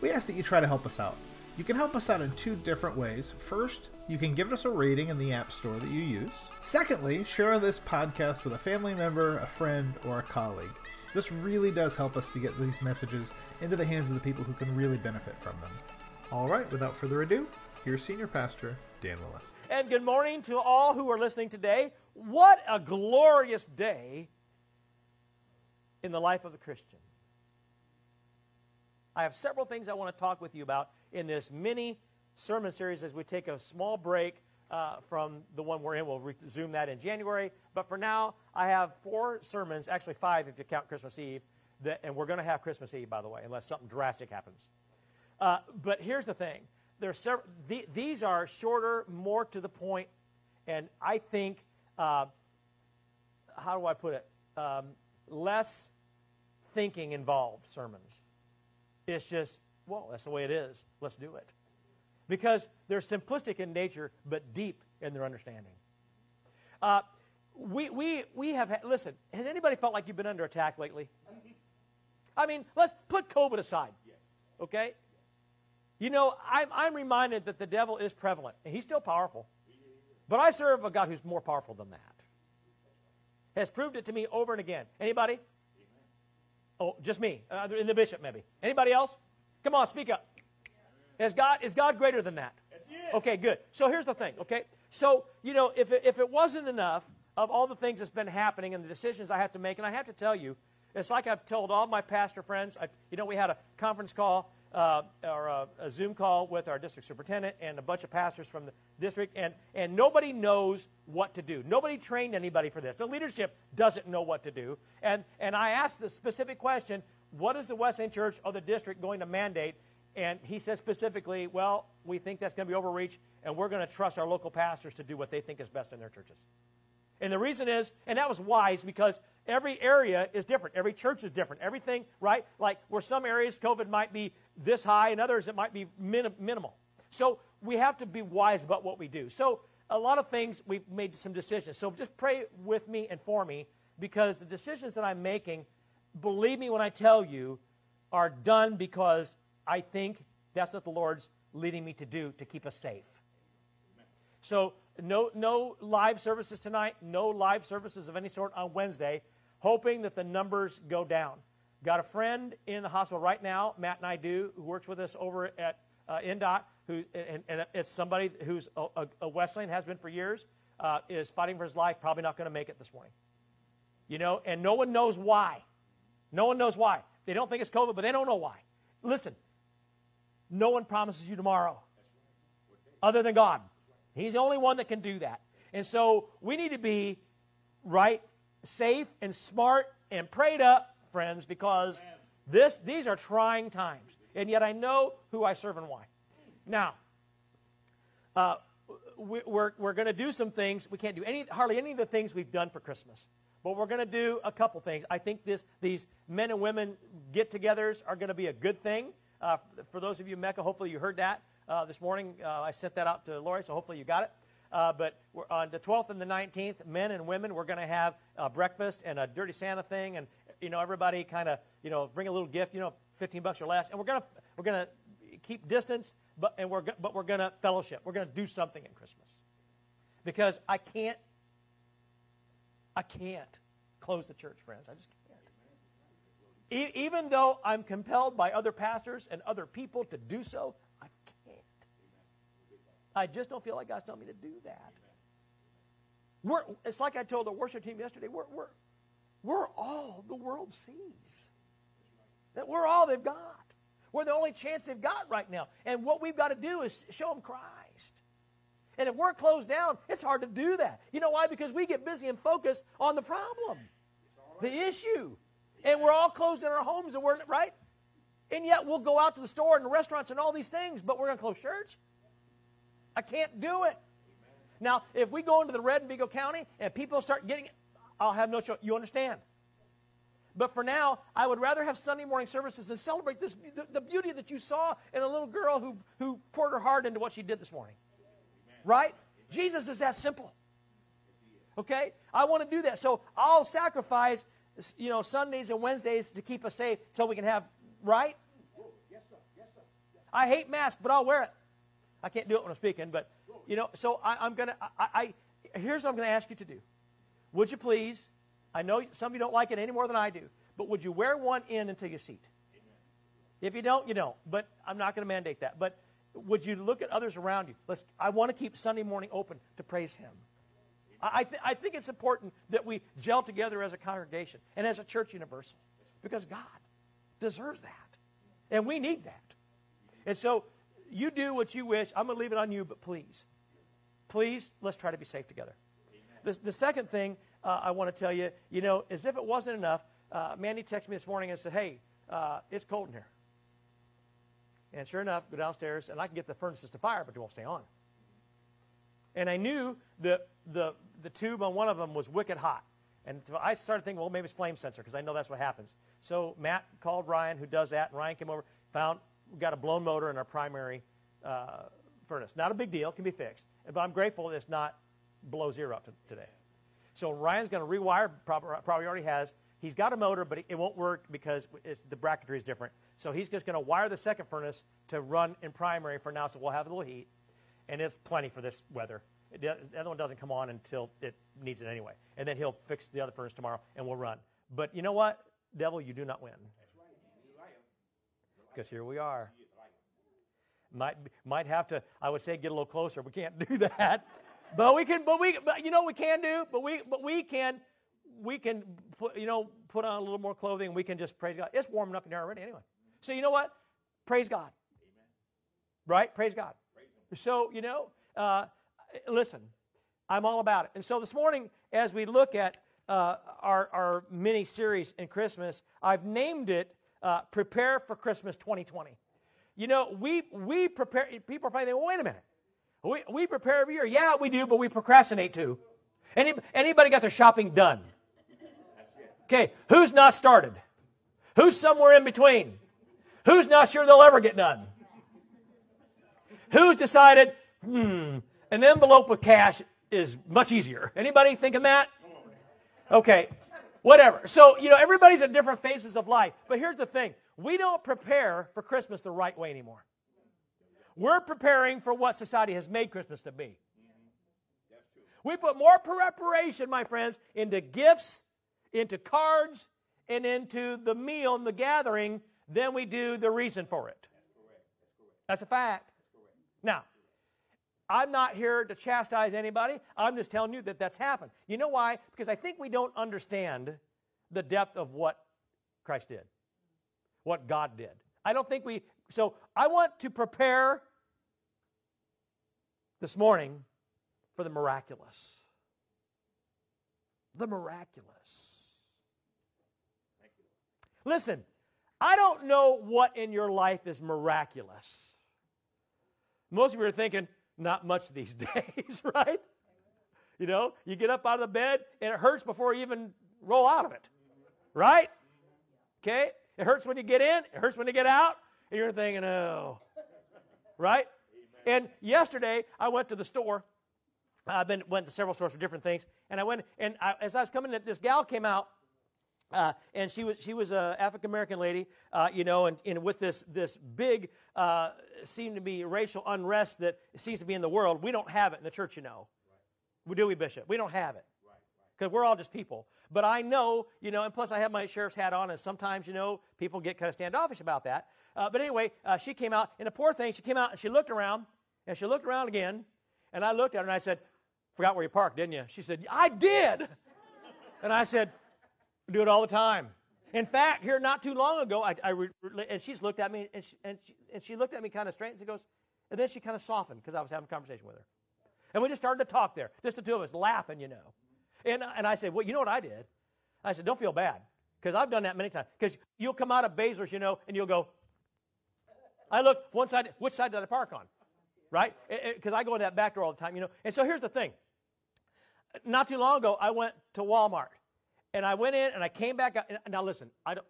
we ask that you try to help us out. You can help us out in two different ways. First, you can give us a rating in the App Store that you use. Secondly, share this podcast with a family member, a friend, or a colleague. This really does help us to get these messages into the hands of the people who can really benefit from them. All right, without further ado, here's Senior Pastor Dan Willis. And good morning to all who are listening today. What a glorious day in the life of the Christian. I have several things I want to talk with you about in this mini sermon series as we take a small break uh, from the one we're in. We'll resume that in January. But for now, I have four sermons, actually five if you count Christmas Eve, that, and we're going to have Christmas Eve, by the way, unless something drastic happens. Uh, but here's the thing there's several, the, these are shorter, more to the point, and I think, uh, how do I put it, um, less thinking involved sermons. It's just, well, that's the way it is. Let's do it. Because they're simplistic in nature, but deep in their understanding. Uh, we, we, we have, had, listen, has anybody felt like you've been under attack lately? I mean, let's put COVID aside. Okay? You know, I'm, I'm reminded that the devil is prevalent, and he's still powerful. But I serve a God who's more powerful than that. Has proved it to me over and again. Anybody? Oh, just me. Uh, in the bishop, maybe. Anybody else? Come on, speak up. Is God, is God greater than that? Yes, Okay, good. So here's the thing, okay? So, you know, if it, if it wasn't enough of all the things that's been happening and the decisions I have to make, and I have to tell you, it's like I've told all my pastor friends. I, you know, we had a conference call uh, or a, a, Zoom call with our district superintendent and a bunch of pastors from the district, and, and nobody knows what to do. Nobody trained anybody for this. The leadership doesn't know what to do. And, and I asked the specific question what is the Wesleyan Church or the district going to mandate? And he said specifically, well, we think that's going to be overreach, and we're going to trust our local pastors to do what they think is best in their churches. And the reason is, and that was wise because every area is different. Every church is different. Everything, right? Like where some areas COVID might be this high, and others it might be minim- minimal. So we have to be wise about what we do. So a lot of things we've made some decisions. So just pray with me and for me because the decisions that I'm making, believe me when I tell you, are done because I think that's what the Lord's leading me to do to keep us safe. So no, no live services tonight, no live services of any sort on Wednesday, hoping that the numbers go down. Got a friend in the hospital right now, Matt and I do, who works with us over at uh, INDOT, who, and, and, it's somebody who's a, a Wesleyan, has been for years, uh, is fighting for his life, probably not going to make it this morning. You know, and no one knows why. No one knows why. They don't think it's COVID, but they don't know why. Listen, no one promises you tomorrow other than God. He's the only one that can do that. And so we need to be right, safe, and smart and prayed up, friends, because this these are trying times. And yet I know who I serve and why. Now, uh, we, we're, we're going to do some things. We can't do any, hardly any of the things we've done for Christmas. But we're going to do a couple things. I think this, these men and women get togethers are going to be a good thing. Uh, for those of you in Mecca, hopefully you heard that uh, this morning. Uh, I sent that out to Lori, so hopefully you got it. Uh, but on the 12th and the 19th, men and women, we're going to have breakfast and a Dirty Santa thing, and you know everybody kind of you know bring a little gift, you know, 15 bucks or less, and we're going to we're going to keep distance, but and we're but we're going to fellowship. We're going to do something at Christmas because I can't I can't close the church, friends. I just can't. E- even though I'm compelled by other pastors and other people to do so, I just don't feel like God's telling me to do that. We're, it's like I told the worship team yesterday. We're, we're, we're all the world sees. That we're all they've got. We're the only chance they've got right now. And what we've got to do is show them Christ. And if we're closed down, it's hard to do that. You know why? Because we get busy and focused on the problem, the issue. And we're all closed in our homes and we're, right? And yet we'll go out to the store and the restaurants and all these things, but we're going to close church? I can't do it. Now, if we go into the red in Vigo County and people start getting it, I'll have no choice. You understand? But for now, I would rather have Sunday morning services and celebrate this, the, the beauty that you saw in a little girl who, who poured her heart into what she did this morning. Right? Jesus is that simple. Okay? I want to do that. So I'll sacrifice, you know, Sundays and Wednesdays to keep us safe so we can have, right? Yes, sir. Yes, sir. Yes. I hate masks, but I'll wear it. I can't do it when I'm speaking, but, you know, so I, am going to, I, I, here's what I'm going to ask you to do. Would you please, I know some of you don't like it any more than I do, but would you wear one in until you seat? If you don't, you don't. But I'm not going to mandate that. But would you look at others around you? Let's, I want to keep Sunday morning open to praise Him. I, th- I think it's important that we gel together as a congregation and as a church universal because God deserves that. And we need that. And so you do what you wish. I'm going to leave it on you, but please, please, let's try to be safe together. The, the second thing uh, I want to tell you, you know, as if it wasn't enough, uh, Mandy texted me this morning and said, hey, uh, it's cold in here. And sure enough, go downstairs, and I can get the furnaces to fire, but they won't stay on. And I knew that the, the tube on one of them was wicked hot. And I started thinking, well, maybe it's flame sensor, because I know that's what happens. So Matt called Ryan, who does that, and Ryan came over, found we got a blown motor in our primary uh, furnace. Not a big deal, can be fixed. But I'm grateful that it's not below zero today. So Ryan's going to rewire, probably, already has. He's got a motor, but it won't work because the bracketry is different. So he's just going to wire the second furnace to run in primary for now, so we'll have a little heat. And it's plenty for this weather. The other one doesn't come on until it needs it anyway. And then he'll fix the other furnace tomorrow, and we'll run. But you know what? Devil, you do not win. Because here we are. Might, might have to, I would say, get a little closer. We can't do that. But we can, but we, but you know, we can do, but we, but we can, we can put, you know, put on a little more clothing. We can just praise God. It's warming up in there already anyway. So you know what? Praise God. Amen. Right? Praise God. Praise so, you know, uh, listen, I'm all about it. And so this morning, as we look at uh, our, our mini series in Christmas, I've named it uh, Prepare for Christmas 2020. You know, we, we prepare, people are probably thinking, well, wait a minute. We, we prepare every year. Yeah, we do, but we procrastinate too. Any, anybody got their shopping done? Okay, who's not started? Who's somewhere in between? Who's not sure they'll ever get done? Who's decided, hmm, an envelope with cash is much easier? Anybody thinking that? Okay, whatever. So, you know, everybody's at different phases of life. But here's the thing we don't prepare for Christmas the right way anymore. We're preparing for what society has made Christmas to be. We put more preparation, my friends, into gifts, into cards, and into the meal and the gathering than we do the reason for it. That's a fact. Now, I'm not here to chastise anybody. I'm just telling you that that's happened. You know why? Because I think we don't understand the depth of what Christ did, what God did. I don't think we. So I want to prepare this morning for the miraculous. The miraculous. Listen, I don't know what in your life is miraculous. Most of you are thinking, not much these days, right? You know, you get up out of the bed and it hurts before you even roll out of it, right? Okay? It hurts when you get in, it hurts when you get out, and you're thinking, oh, right? And yesterday, I went to the store. I've been went to several stores for different things, and I went and I, as I was coming, in, this gal came out, uh, and she was she was a African American lady, uh, you know, and, and with this this big uh, seemed to be racial unrest that seems to be in the world. We don't have it in the church, you know. Right. Do we, Bishop? We don't have it because right, right. we're all just people. But I know, you know, and plus I have my sheriff's hat on, and sometimes, you know, people get kind of standoffish about that. Uh, but anyway, uh, she came out, and the poor thing, she came out and she looked around, and she looked around again, and I looked at her and I said, Forgot where you parked, didn't you? She said, I did. and I said, Do it all the time. In fact, here not too long ago, I, I and she's looked at me, and she, and she, and she looked at me kind of straight, and she goes, and then she kind of softened because I was having a conversation with her. And we just started to talk there, just the two of us laughing, you know. And, and I said, Well, you know what I did? I said, Don't feel bad because I've done that many times. Because you'll come out of Baesler's, you know, and you'll go, I look one side. Which side did I park on? Right? Because I go in that back door all the time, you know. And so here's the thing. Not too long ago, I went to Walmart, and I went in and I came back. Out, now listen, I don't.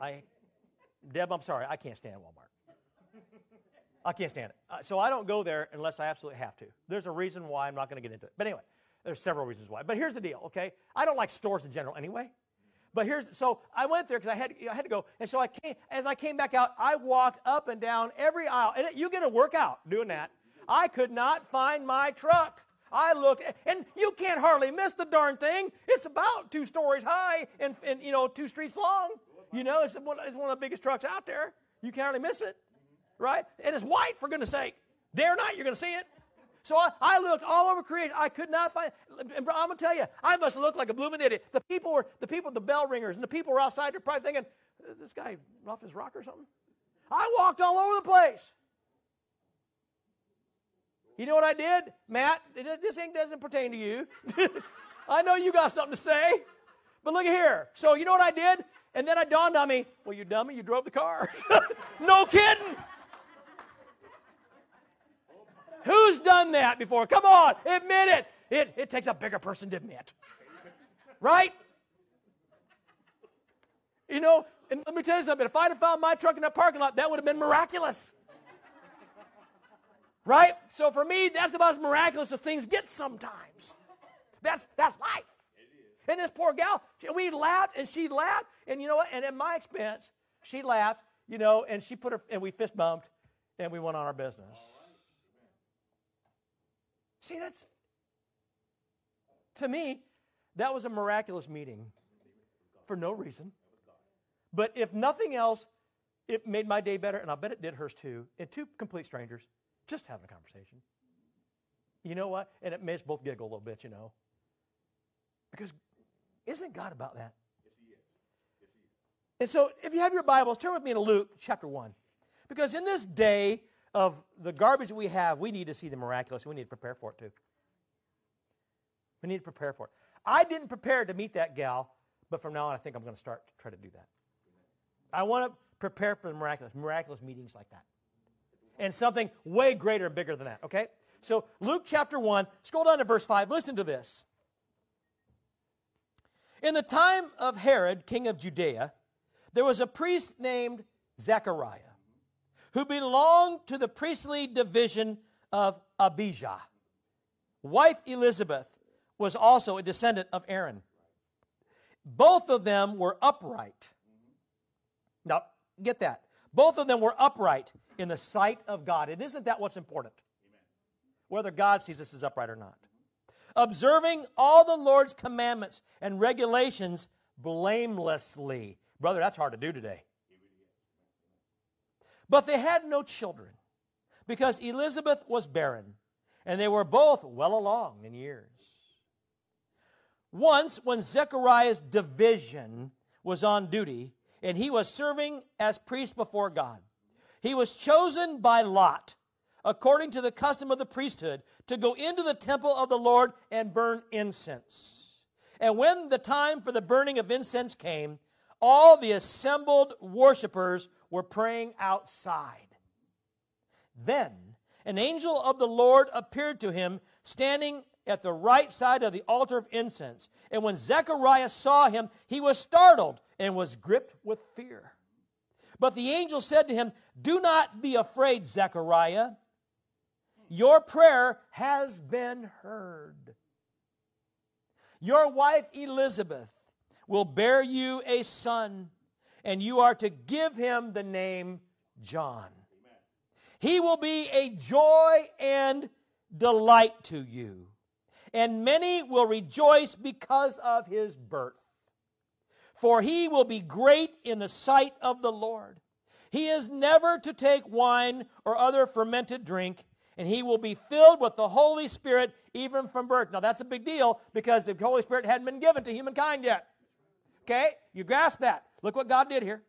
I, Deb, I'm sorry, I can't stand Walmart. I can't stand it. Uh, so I don't go there unless I absolutely have to. There's a reason why I'm not going to get into it. But anyway, there's several reasons why. But here's the deal, okay? I don't like stores in general anyway. But here's so I went there because I had I had to go, and so I came as I came back out. I walked up and down every aisle, and it, you get a workout doing that. I could not find my truck. I looked, and you can't hardly miss the darn thing. It's about two stories high and, and you know two streets long. You know, it's one, it's one of the biggest trucks out there. You can't hardly miss it, right? And it's white for goodness sake. Day or night, you're going to see it. So I, I, looked all over creation. I could not find. And I'm gonna tell you, I must looked like a blooming idiot. The people were the people, the bell ringers, and the people were outside. They're probably thinking, "This guy off his rock or something." I walked all over the place. You know what I did, Matt? This thing doesn't pertain to you. I know you got something to say, but look at here. So you know what I did? And then I dawned on me. Well, you dummy, you drove the car. no kidding. Who's done that before? Come on, admit it. It, it takes a bigger person to admit. Right? You know, and let me tell you something. If I'd have found my truck in that parking lot, that would have been miraculous. Right? So for me, that's about as miraculous as things get sometimes. That's that's life. And this poor gal, we laughed and she laughed, and you know what? And at my expense, she laughed, you know, and she put her and we fist bumped, and we went on our business. See, that's, to me, that was a miraculous meeting for no reason. But if nothing else, it made my day better, and I bet it did hers too. And two complete strangers just having a conversation. You know what? And it makes both giggle a little bit, you know. Because isn't God about that? Yes, He is. Yes, He is. And so, if you have your Bibles, turn with me to Luke chapter 1. Because in this day of the garbage we have, we need to see the miraculous. We need to prepare for it too. We need to prepare for it. I didn't prepare to meet that gal, but from now on, I think I'm going to start to try to do that. I want to prepare for the miraculous, miraculous meetings like that. And something way greater and bigger than that, okay? So, Luke chapter 1, scroll down to verse 5. Listen to this. In the time of Herod, king of Judea, there was a priest named Zechariah who belonged to the priestly division of Abijah. Wife Elizabeth was also a descendant of Aaron. Both of them were upright. Now, get that. Both of them were upright in the sight of God. And isn't that what's important? Whether God sees us as upright or not. Observing all the Lord's commandments and regulations blamelessly. Brother, that's hard to do today. But they had no children because Elizabeth was barren, and they were both well along in years. Once, when Zechariah's division was on duty, and he was serving as priest before God, he was chosen by Lot, according to the custom of the priesthood, to go into the temple of the Lord and burn incense. And when the time for the burning of incense came, all the assembled worshippers were praying outside. Then an angel of the Lord appeared to him, standing at the right side of the altar of incense. And when Zechariah saw him, he was startled and was gripped with fear. But the angel said to him, Do not be afraid, Zechariah. Your prayer has been heard. Your wife Elizabeth will bear you a son, and you are to give him the name John. He will be a joy and delight to you, and many will rejoice because of his birth. For he will be great in the sight of the Lord. He is never to take wine or other fermented drink, and he will be filled with the Holy Spirit even from birth. Now, that's a big deal because the Holy Spirit hadn't been given to humankind yet. Okay? You grasp that. Look what God did here.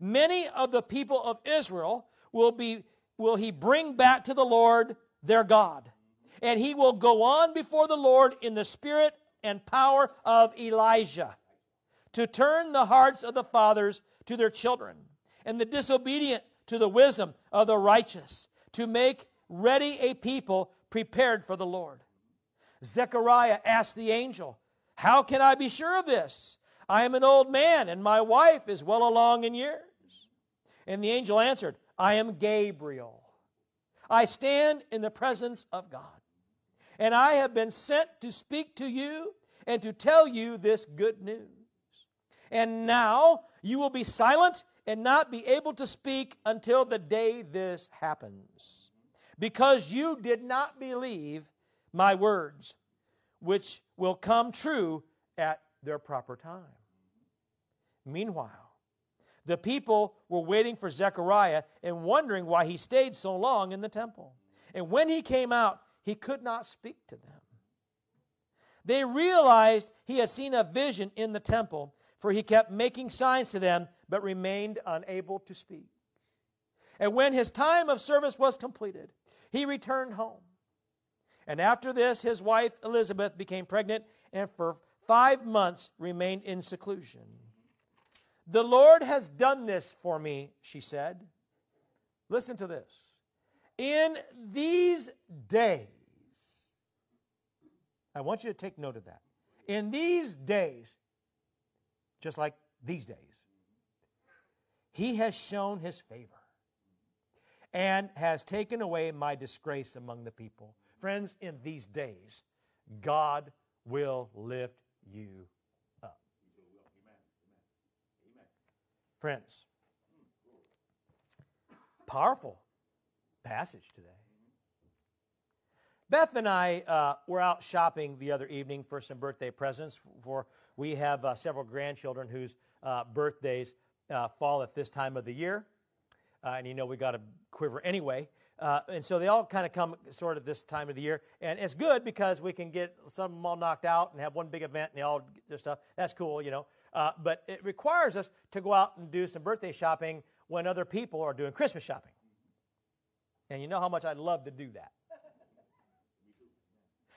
Many of the people of Israel will be will he bring back to the Lord their God. And he will go on before the Lord in the spirit and power of Elijah to turn the hearts of the fathers to their children and the disobedient to the wisdom of the righteous, to make ready a people prepared for the Lord. Zechariah asked the angel, How can I be sure of this? I am an old man, and my wife is well along in years. And the angel answered, I am Gabriel. I stand in the presence of God. And I have been sent to speak to you and to tell you this good news. And now you will be silent and not be able to speak until the day this happens, because you did not believe my words, which will come true at their proper time. Meanwhile, the people were waiting for Zechariah and wondering why he stayed so long in the temple. And when he came out, he could not speak to them. They realized he had seen a vision in the temple, for he kept making signs to them, but remained unable to speak. And when his time of service was completed, he returned home. And after this, his wife Elizabeth became pregnant and for five months remained in seclusion. The Lord has done this for me, she said. Listen to this. In these days, I want you to take note of that. In these days, just like these days, he has shown his favor and has taken away my disgrace among the people. Friends, in these days, God will lift you up. Friends, powerful passage today. Beth and I uh, were out shopping the other evening for some birthday presents. For we have uh, several grandchildren whose uh, birthdays uh, fall at this time of the year, uh, and you know we got to quiver anyway. Uh, and so they all kind of come sort of this time of the year, and it's good because we can get some of them all knocked out and have one big event and they all get their stuff. That's cool, you know. but it requires us to go out and do some birthday shopping when other people are doing Christmas shopping. And you know how much I love to do that.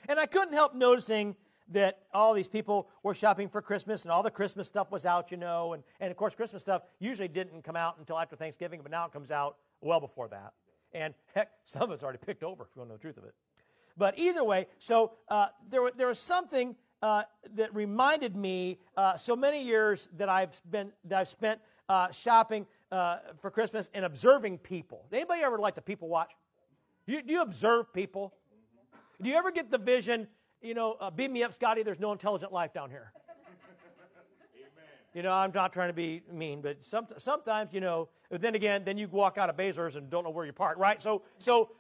And I couldn't help noticing that all these people were shopping for Christmas and all the Christmas stuff was out, you know. And, and of course, Christmas stuff usually didn't come out until after Thanksgiving, but now it comes out well before that. And heck, some of it's already picked over, if you want to know the truth of it. But either way, so uh, there, there was something uh, that reminded me uh, so many years that I've, been, that I've spent uh, shopping uh, for Christmas and observing people. Anybody ever like to people watch? Do you, do you observe people? Do you ever get the vision, you know, uh, beam me up, Scotty, there's no intelligent life down here? Amen. You know, I'm not trying to be mean, but some, sometimes, you know, then again, then you walk out of Baesler's and don't know where you're parked, right? So, so,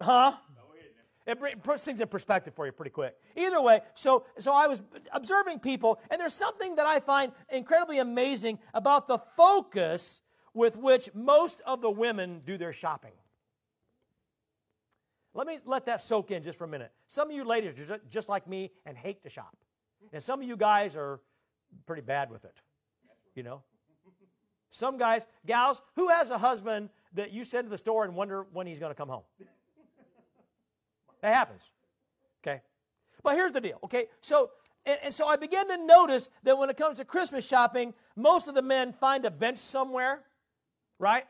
huh? It puts things in perspective for you pretty quick. Either way, so, so I was observing people, and there's something that I find incredibly amazing about the focus with which most of the women do their shopping. Let me let that soak in just for a minute. Some of you ladies are just like me and hate to shop. And some of you guys are pretty bad with it. You know? Some guys, gals, who has a husband that you send to the store and wonder when he's going to come home? That happens. Okay? But here's the deal. Okay? So, and, and so I began to notice that when it comes to Christmas shopping, most of the men find a bench somewhere, right?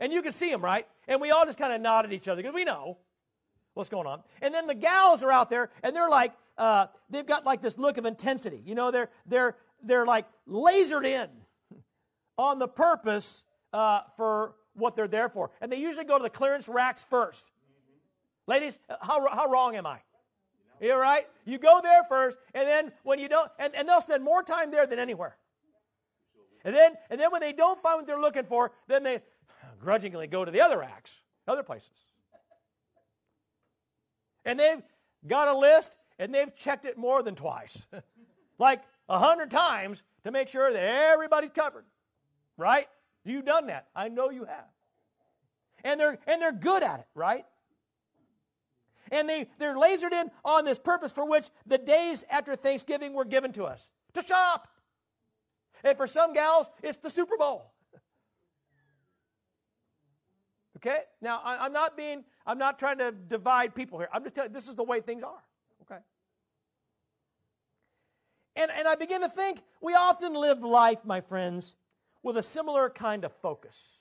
And you can see them, right? And we all just kind of nod at each other because we know what's going on. And then the gals are out there, and they're like, uh, they've got like this look of intensity. You know, they're they're they're like lasered in on the purpose uh, for what they're there for, and they usually go to the clearance racks first. Ladies, how how wrong am I? You're right. You go there first, and then when you don't, and, and they'll spend more time there than anywhere. And then and then when they don't find what they're looking for, then they grudgingly go to the other racks, other places. And they've got a list and they've checked it more than twice, like a hundred times to make sure that everybody's covered. Right? You've done that. I know you have. And they're and they're good at it, right? And they, they're lasered in on this purpose for which the days after Thanksgiving were given to us to shop. And for some gals, it's the Super Bowl. Okay? Now, I, am not being, I'm not trying to divide people here. I'm just telling you, this is the way things are. Okay? And, and I begin to think we often live life, my friends, with a similar kind of focus.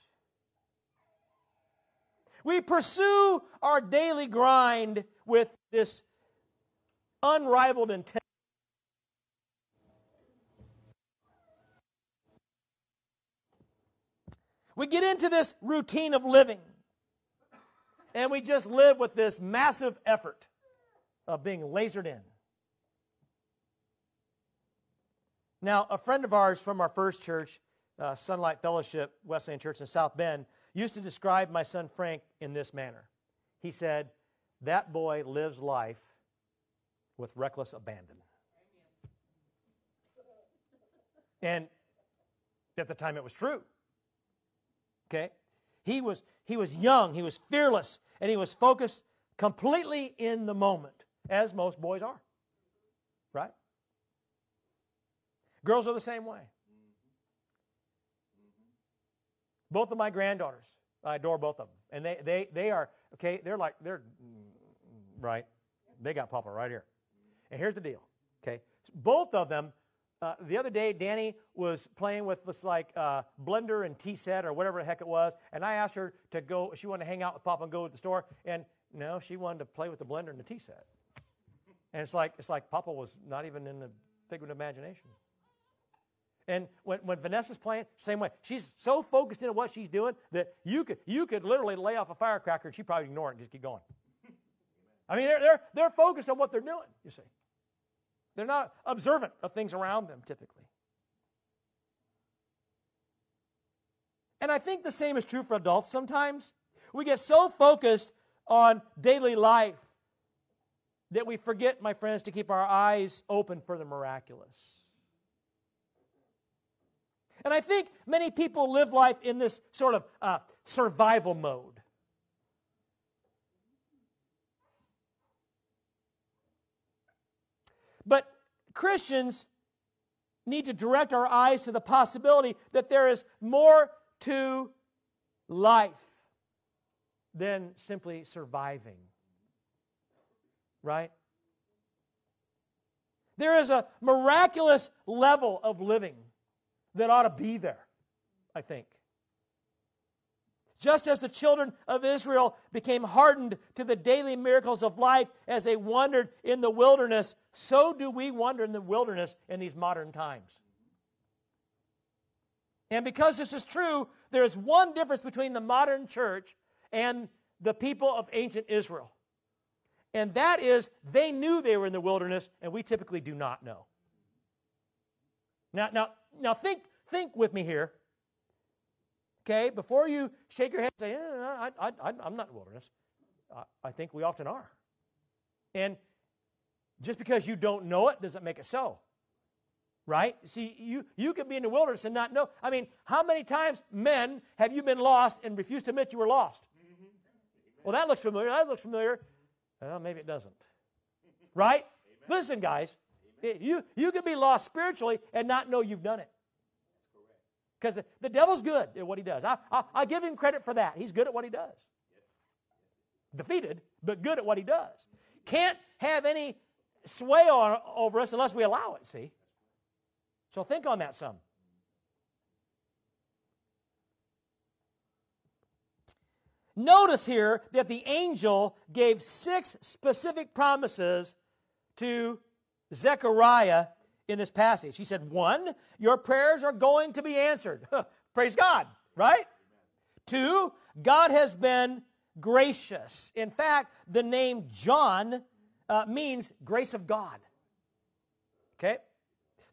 We pursue our daily grind with this unrivaled intent. We get into this routine of living, and we just live with this massive effort of being lasered in. Now, a friend of ours from our first church, uh, Sunlight Fellowship Wesleyan Church in South Bend, used to describe my son Frank in this manner. He said, That boy lives life with reckless abandon. And at the time it was true. Okay? He was, he was young, he was fearless, and he was focused completely in the moment, as most boys are. Right? Girls are the same way. Both of my granddaughters, I adore both of them. And they, they, they are, okay, they're like, they're, right? They got Papa right here. And here's the deal, okay? Both of them, uh, the other day, Danny was playing with this like uh, blender and tea set or whatever the heck it was. And I asked her to go, she wanted to hang out with Papa and go to the store. And no, she wanted to play with the blender and the tea set. And it's like, it's like Papa was not even in the figment of imagination. And when, when Vanessa's playing, same way. She's so focused in what she's doing that you could, you could literally lay off a firecracker and she'd probably ignore it and just keep going. I mean, they're, they're, they're focused on what they're doing, you see. They're not observant of things around them typically. And I think the same is true for adults sometimes. We get so focused on daily life that we forget, my friends, to keep our eyes open for the miraculous. And I think many people live life in this sort of uh, survival mode. But Christians need to direct our eyes to the possibility that there is more to life than simply surviving. Right? There is a miraculous level of living that ought to be there, I think. Just as the children of Israel became hardened to the daily miracles of life as they wandered in the wilderness, so do we wander in the wilderness in these modern times. And because this is true, there is one difference between the modern church and the people of ancient Israel. And that is they knew they were in the wilderness, and we typically do not know. Now, now, now think, think with me here. Okay, before you shake your head and say, eh, I, I'm not in the wilderness, I, I think we often are. And just because you don't know it doesn't make it so. Right? See, you, you could be in the wilderness and not know. I mean, how many times, men, have you been lost and refused to admit you were lost? Well, that looks familiar. That looks familiar. Well, maybe it doesn't. Right? Listen, guys, you, you can be lost spiritually and not know you've done it. Because the, the devil's good at what he does. I, I, I give him credit for that. He's good at what he does. Defeated, but good at what he does. Can't have any sway on, over us unless we allow it, see? So think on that some. Notice here that the angel gave six specific promises to Zechariah in this passage. He said, one, your prayers are going to be answered. Praise God, right? Two, God has been gracious. In fact, the name John uh, means grace of God. Okay?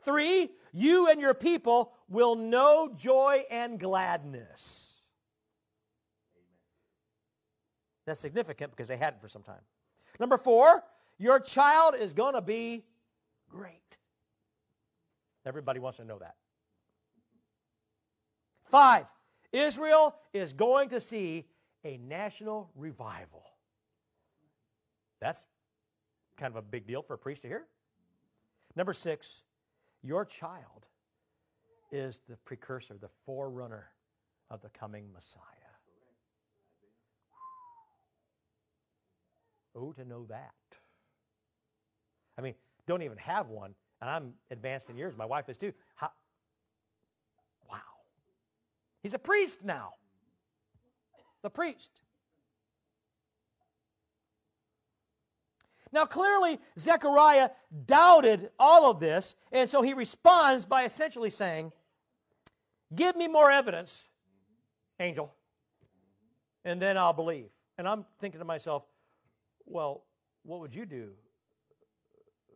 Three, you and your people will know joy and gladness. That's significant because they hadn't for some time. Number four, your child is going to be great. Everybody wants to know that. Five, Israel is going to see a national revival. That's kind of a big deal for a priest to hear. Number six, your child is the precursor, the forerunner of the coming Messiah. Oh, to know that. I mean, don't even have one, and I'm advanced in years. My wife is too. How, wow. He's a priest now. The priest. Now, clearly, Zechariah doubted all of this, and so he responds by essentially saying, Give me more evidence, angel, and then I'll believe. And I'm thinking to myself, well, what would you do,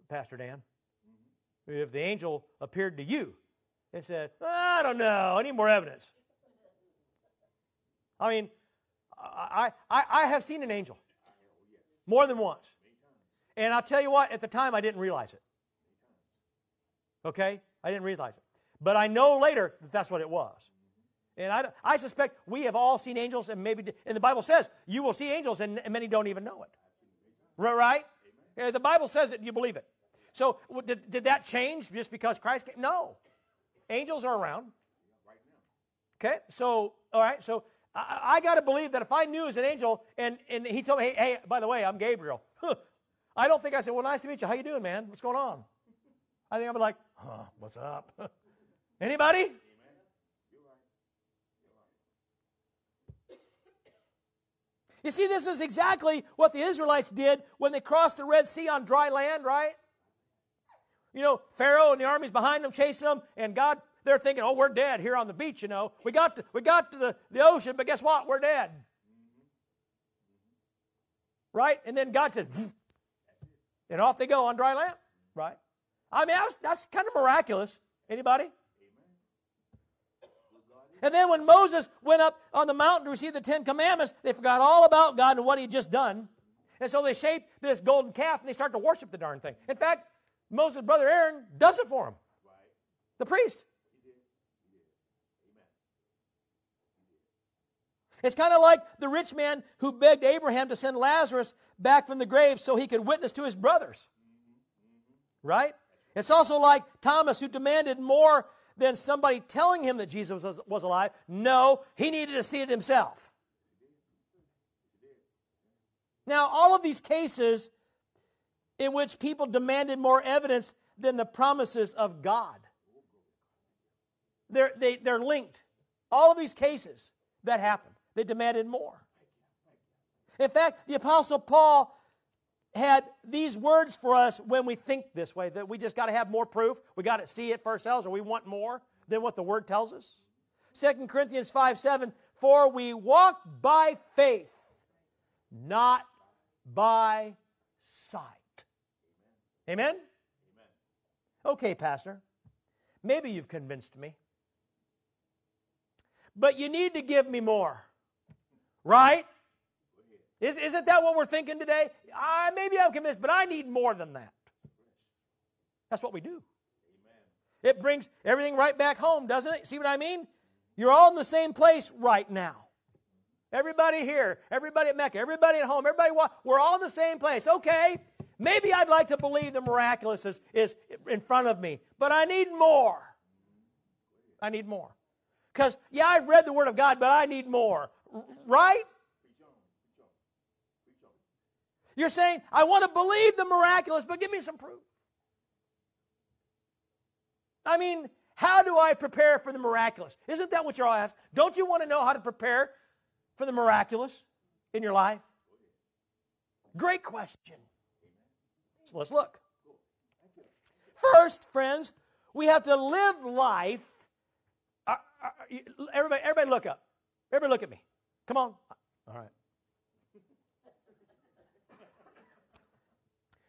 Pastor Dan, if the angel appeared to you and said, I don't know, I need more evidence? I mean, I, I, I have seen an angel more than once. And I'll tell you what, at the time I didn't realize it. Okay? I didn't realize it. But I know later that that's what it was. And I, I suspect we have all seen angels, and maybe, and the Bible says you will see angels, and, many don't even know it. Right? The Bible says it, you believe it. So did, did that change just because Christ came? No. Angels are around. Okay? So, all right, so I, I got to believe that if I knew as an angel, and, and he told me, hey, hey, by the way, I'm Gabriel. I don't think I said, well, nice to meet you. How you doing, man? What's going on? I think I'd be like, huh, what's up? Anybody? You see, this is exactly what the Israelites did when they crossed the Red Sea on dry land, right? You know, Pharaoh and the armies behind them chasing them, and God, they're thinking, oh, we're dead here on the beach, you know. We got to, we got to the, the ocean, but guess what? We're dead. Right? And then God says, and off they go on dry land, right? I mean, that's, kind of miraculous. Anybody? And then when Moses went up on the mountain to receive the Ten Commandments, they forgot all about God and what he'd just done. And so they shaped this golden calf and they start to worship the darn thing. In fact, Moses' brother Aaron does it for him. The priest. It's kind of like the rich man who begged Abraham to send Lazarus back from the grave so he could witness to his brothers. Right? It's also like Thomas who demanded more than somebody telling him that Jesus was, was alive. No, he needed to see it himself. Now, all of these cases in which people demanded more evidence than the promises of God, they're, they, they're linked. All of these cases that happened, they demanded more. In fact, the Apostle Paul had these words for us when we think this way that we just got to have more proof. We got to see it for ourselves, or we want more than what the Word tells us. 2 Corinthians 5 7, for we walk by faith, not by sight. Amen? Amen? Okay, Pastor. Maybe you've convinced me. But you need to give me more. Right? Is, isn't that what we're thinking today? I, maybe I'm convinced, but I need more than that. That's what we do. Amen. It brings everything right back home, doesn't it? See what I mean? You're all in the same place right now. Everybody here, everybody at Mecca, everybody at home, everybody, we're all in the same place. Okay, maybe I'd like to believe the miraculous is, is in front of me, but I need more. I need more. Because, yeah, I've read the Word of God, but I need more. Right? You're saying, I want to believe the miraculous, but give me some proof. I mean, how do I prepare for the miraculous? Isn't that what you're all asking? Don't you want to know how to prepare for the miraculous in your life? Great question. So let's look. First, friends, we have to live life. Uh, uh, everybody, everybody look up. Everybody look at me. Come on. All right.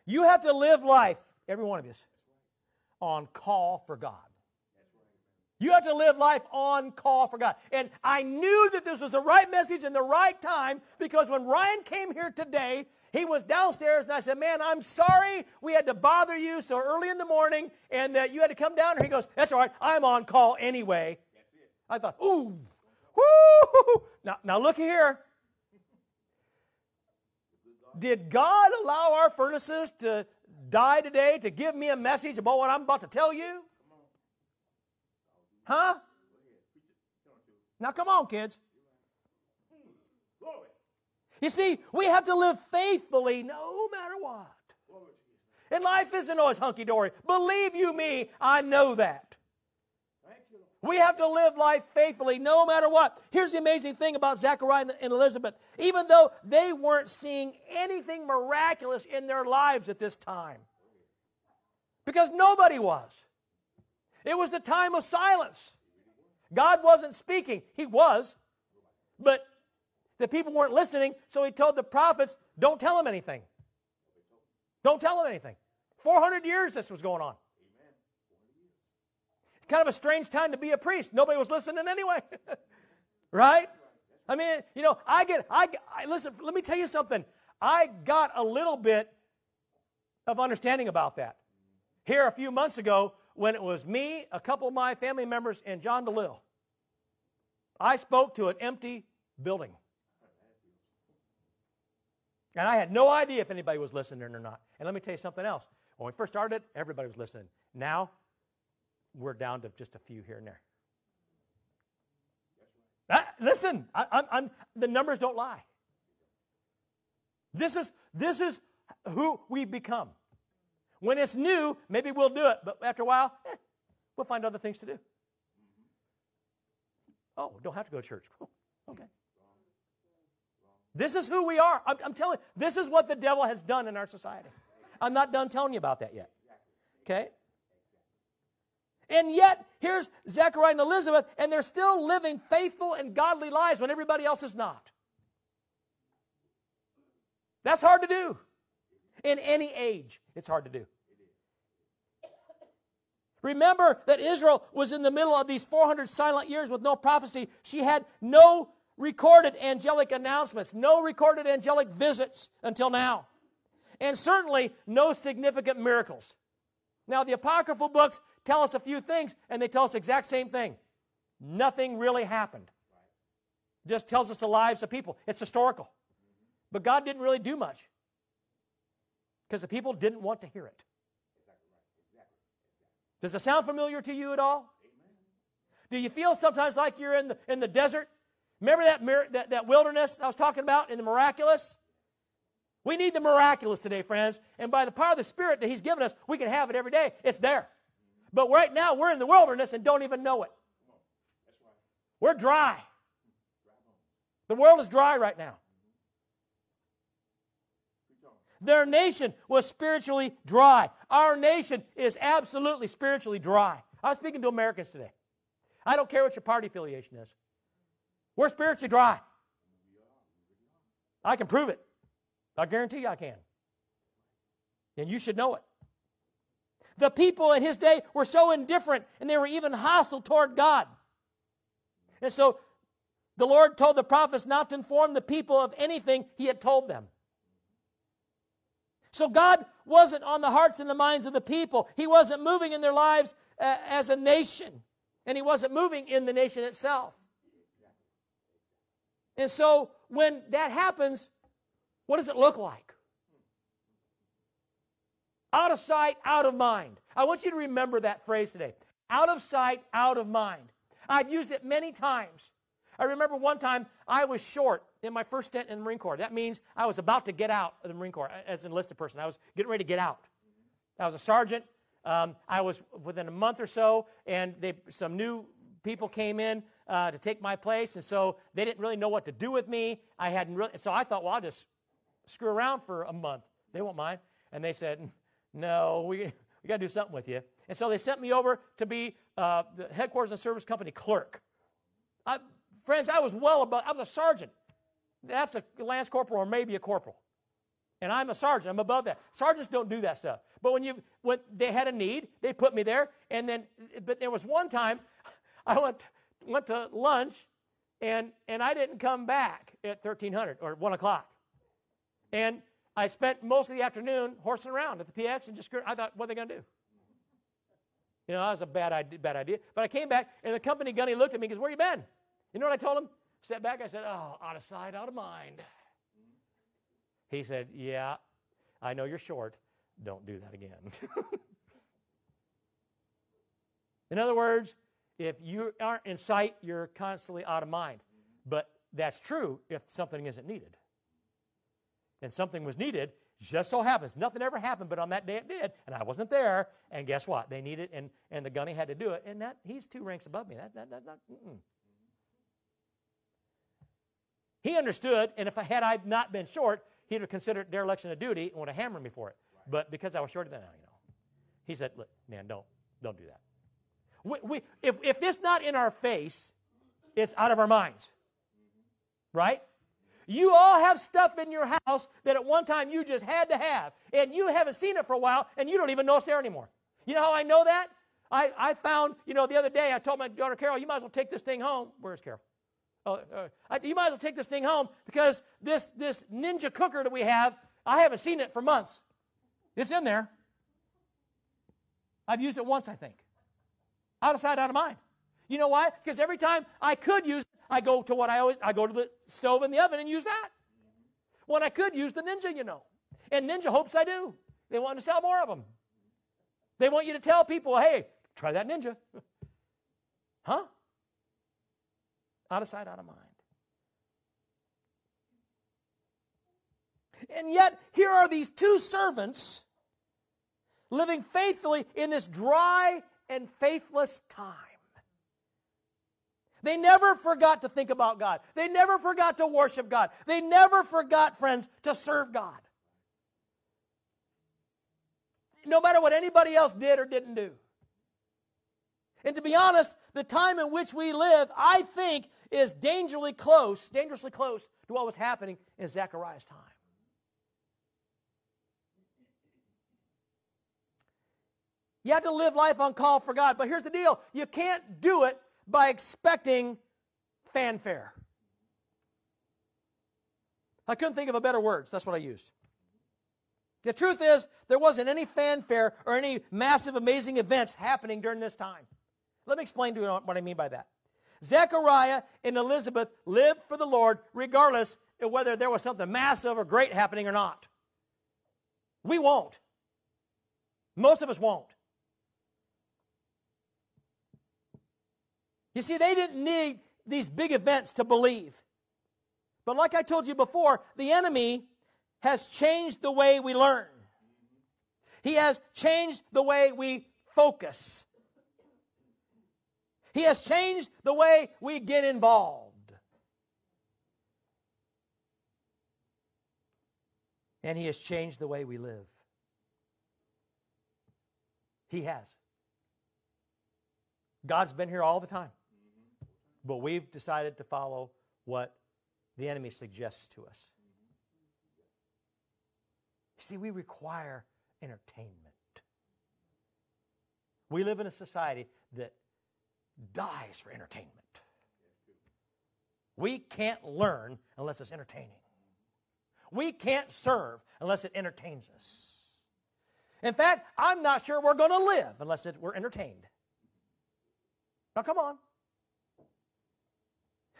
You have to live life, every one of you, on call for God. You have to live life on call for God. And I knew that this was the right message in the right time because when Ryan came here today, he was downstairs and I said, Man, I'm sorry we had to bother you so early in the morning and that you had to come down here. He goes, That's all right. I'm on call anyway. I thought, Ooh, whoo. Now, now look here. Did God allow our furnaces to die today to give me a message about what I'm about to tell you? Huh? Now, come on, kids. You see, we have to live faithfully no matter what. And life isn't always hunky dory. Believe you me, I know that. We have to live life faithfully no matter what. Here's the amazing thing about Zechariah and Elizabeth. Even though they weren't seeing anything miraculous in their lives at this time, because nobody was, it was the time of silence. God wasn't speaking, He was, but the people weren't listening, so He told the prophets, don't tell them anything. Don't tell them anything. 400 years this was going on It's kind of a strange time to be a priest. Nobody was listening anyway. right? I mean, you know, I get, I, I, listen, let me tell you something. I got a little bit of understanding about that. Here a few months ago, when it was me, a couple of my family members, and John DeLille, I spoke to an empty building. And I had no idea if anybody was listening or not. And let me tell you something else. When we first started, everybody was listening. Now, we're down to just a few here and there. Uh, listen, I, I'm, the numbers don't lie. This is, this is who we've become. When it's new, maybe we'll do it, but after a while, eh, we'll find other things to do. Oh, don't have to go to church. okay. This is who we are. I'm, I'm telling you, this is what the devil has done in our society. I'm not done telling you about that yet. Okay? And yet, here's Zechariah and Elizabeth, and they're still living faithful and godly lives when everybody else is not. That's hard to do. In any age, it's hard to do. Remember that Israel was in the middle of these 400 silent years with no prophecy. She had no recorded angelic announcements, no recorded angelic visits until now, and certainly no significant miracles. Now, the apocryphal books tell us a few things, and they tell us the exact same thing. Nothing really happened. Just tells us the lives of people. It's historical. But God didn't really do much because the people didn't want to hear it. Does it sound familiar to you at all? Do you feel sometimes like you're in the, in the desert? Remember that, that, that wilderness I was talking about in the miraculous? We need the miraculous today, friends. And by the power of the Spirit that He's given us, we can have it every day. It's there. But right now, we're in the wilderness and don't even know it. We're dry. The world is dry right now. Their nation was spiritually dry. Our nation is absolutely spiritually dry. I was speaking to Americans today. I don't care what your party affiliation is. We're spiritually dry. I can prove it. I guarantee you I can. And you should know it. The people in his day were so indifferent and they were even hostile toward God. And so the Lord told the prophets not to inform the people of anything he had told them. So God wasn't on the hearts and the minds of the people. He wasn't moving in their lives uh, as a nation, and He wasn't moving in the nation itself. And so when that happens, what does it look like? Out of sight, out of mind. I want you to remember that phrase today. Out of sight, out of mind. I've used it many times. I remember one time I was short in my first stint in the Marine Corps. That means I was about to get out of the Marine Corps as an enlisted person. I was getting ready to get out. I was a sergeant. Um, I was within a month or so, and they, some new people came in uh, to take my place, and so they didn't really know what to do with me. I hadn't really, so I thought, well, I'll just screw around for a month. They won't mind. And they said, no, we, we got to do something with you. And so they sent me over to be uh, the headquarters and service company clerk. I, friends, I was well above, I was a sergeant. That's a lance corporal or maybe a corporal. And I'm a sergeant. I'm above that. Sergeants don't do that stuff. But when you when they had a need, they put me there. And then, but there was one time I went went to lunch, and and I didn't come back at 1300 or one o'clock. And I spent most of the afternoon horsing around at the PX and just, I thought, what are they going to do? You know, that was a bad idea, bad idea. But I came back, and the company gunny looked at me and goes, Where you been? You know what I told him? Step back. I said, Oh, out of sight, out of mind. He said, Yeah, I know you're short. Don't do that again. in other words, if you aren't in sight, you're constantly out of mind. But that's true if something isn't needed and something was needed, Just so happens, nothing ever happened, but on that day it did, and I wasn't there. And guess what? They needed, and and the gunny had to do it, and that he's two ranks above me. That that that not. Mm-mm. He understood, and if I had I not been short, he'd have considered dereliction of duty and would have hammered me for it. Right. But because I was shorter than then you know, he said, "Look, man, don't don't do that." We, we, if if it's not in our face, it's out of our minds, right? You all have stuff in your house that at one time you just had to have, and you haven't seen it for a while, and you don't even know it's there anymore. You know how I know that? I, I found, you know, the other day I told my daughter Carol, you might as well take this thing home. Where's Carol? Oh, uh, I, you might as well take this thing home because this, this ninja cooker that we have, I haven't seen it for months. It's in there. I've used it once, I think. Out of sight, out of mind. You know why? Because every time I could use it, I go to what I always I go to the stove in the oven and use that. When I could use the Ninja, you know. And Ninja hopes I do. They want to sell more of them. They want you to tell people, hey, try that Ninja. huh? Out of sight, out of mind. And yet, here are these two servants living faithfully in this dry and faithless time. They never forgot to think about God. They never forgot to worship God. They never forgot, friends, to serve God. No matter what anybody else did or didn't do. And to be honest, the time in which we live, I think, is dangerously close, dangerously close to what was happening in Zechariah's time. You have to live life on call for God. But here's the deal you can't do it by expecting fanfare. I couldn't think of a better words. That's what I used. The truth is, there wasn't any fanfare or any massive, amazing events happening during this time. Let me explain to you what I mean by that. Zechariah and Elizabeth lived for the Lord regardless of whether there was something massive or great happening or not. We won't. Most of us won't. You see, they didn't need these big events to believe. But like I told you before, the enemy has changed the way we learn. He has changed the way we focus. He has changed the way we get involved. And He has changed the way we live. He has. God's been here all the time. But we've decided to follow what the enemy suggests to us. See, we require entertainment. We live in a society that dies for entertainment. We can't learn unless it's entertaining. We can't serve unless it entertains us. In fact, I'm not sure we're going to live unless it, we're entertained. Now, come on.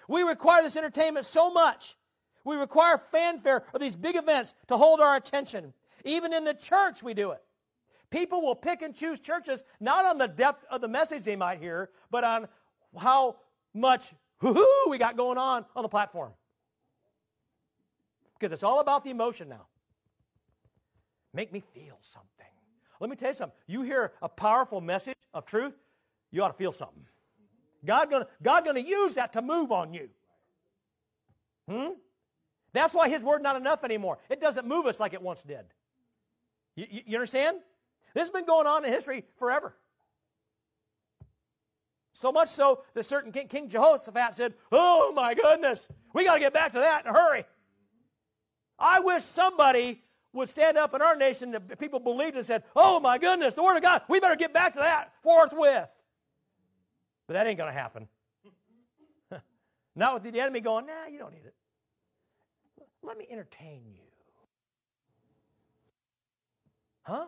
We require this entertainment so much. We require fanfare or these big events to hold our attention. Even in the church, we do it. People will pick and choose churches not on the depth of the message they might hear, but on how much hoo-hoo we got going on on the platform. Because it's all about the emotion now. Make me feel something. Let me tell you something. You hear a powerful message of truth, you ought to feel something. God gonna, God gonna use that to move on you. Hmm? That's why His word not enough anymore. It doesn't move us like it once did. You, you, you understand? This has been going on in history forever. So much so that certain King, King Jehoshaphat said, Oh my goodness, we got to get back to that in a hurry. I wish somebody would stand up in our nation that people believed and said, Oh my goodness, the Word of God, we better get back to that forthwith. But that ain't going to happen. Not with the enemy going, nah, you don't need it. Let me entertain you. Huh?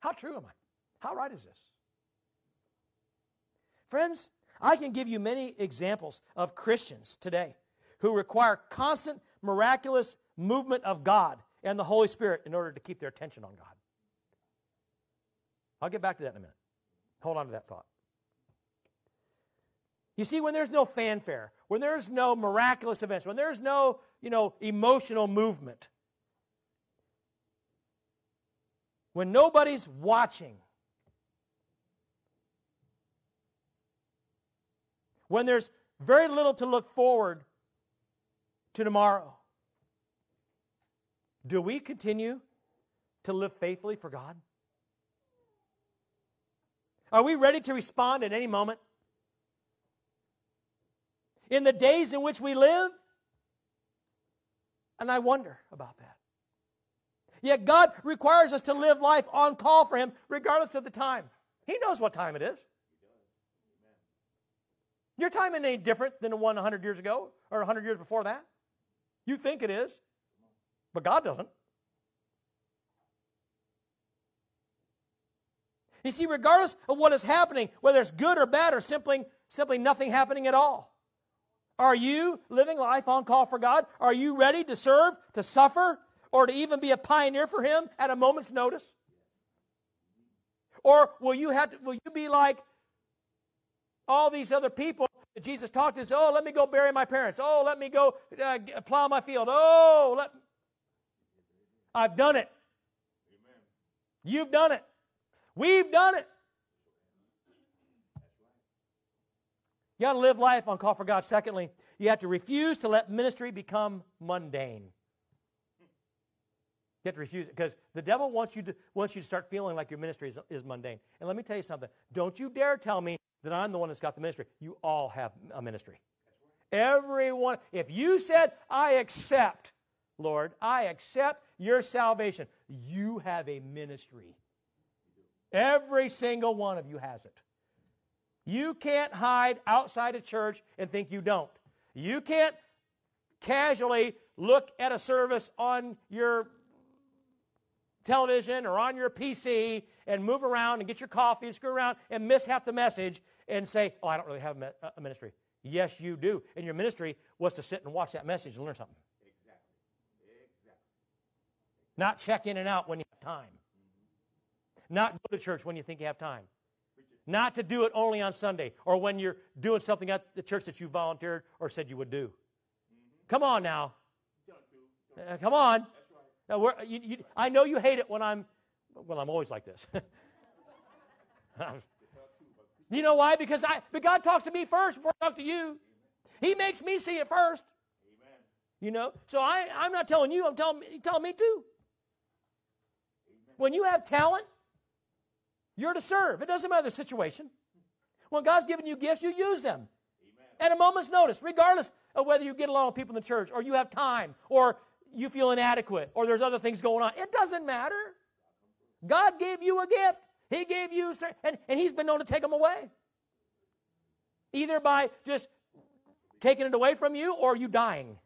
How true am I? How right is this? Friends, I can give you many examples of Christians today who require constant, miraculous movement of God and the Holy Spirit in order to keep their attention on God. I'll get back to that in a minute. Hold on to that thought. You see, when there's no fanfare, when there's no miraculous events, when there's no, you know, emotional movement, when nobody's watching, when there's very little to look forward to tomorrow, do we continue to live faithfully for God? Are we ready to respond at any moment? In the days in which we live? And I wonder about that. Yet God requires us to live life on call for Him, regardless of the time. He knows what time it is. Your time ain't any different than the one 100 years ago or 100 years before that. You think it is, but God doesn't. You see, regardless of what is happening, whether it's good or bad or simply, simply nothing happening at all, are you living life on call for God? Are you ready to serve, to suffer, or to even be a pioneer for Him at a moment's notice? Or will you have to, will you be like all these other people that Jesus talked to? Say, oh, let me go bury my parents. Oh, let me go uh, plow my field. Oh, let. I've done it. Amen. You've done it. We've done it. You got to live life on call for God. Secondly, you have to refuse to let ministry become mundane. You have to refuse it because the devil wants you to wants you to start feeling like your ministry is, is mundane. And let me tell you something. Don't you dare tell me that I'm the one that's got the ministry. You all have a ministry. Everyone. If you said, I accept, Lord, I accept your salvation, you have a ministry. Every single one of you has it. You can't hide outside a church and think you don't. You can't casually look at a service on your television or on your PC and move around and get your coffee and screw around and miss half the message and say, Oh, I don't really have a uh, ministry. Yes, you do. And your ministry was to sit and watch that message and learn something. Exactly. Exactly. Not check in and out when you have time. Not go to church when you think you have time. Not to do it only on Sunday or when you're doing something at the church that you volunteered or said you would do. Come on now. Uh, come on. Now, you, you, I know you hate it when I'm, well, I'm always like this. you know why? Because I, but God talks to me first before I talk to you. He makes me see it first. Amen. You know, so I, I'm not telling you. I'm telling, telling me too. Amen. When you have talent, you're to serve. It doesn't matter the situation. When God's given you gifts, you use them. Amen. At a moment's notice, regardless of whether you get along with people in the church or you have time or you feel inadequate or there's other things going on. It doesn't matter. God gave you a gift. He gave you, and, and He's been known to take them away. Either by just taking it away from you or you dying.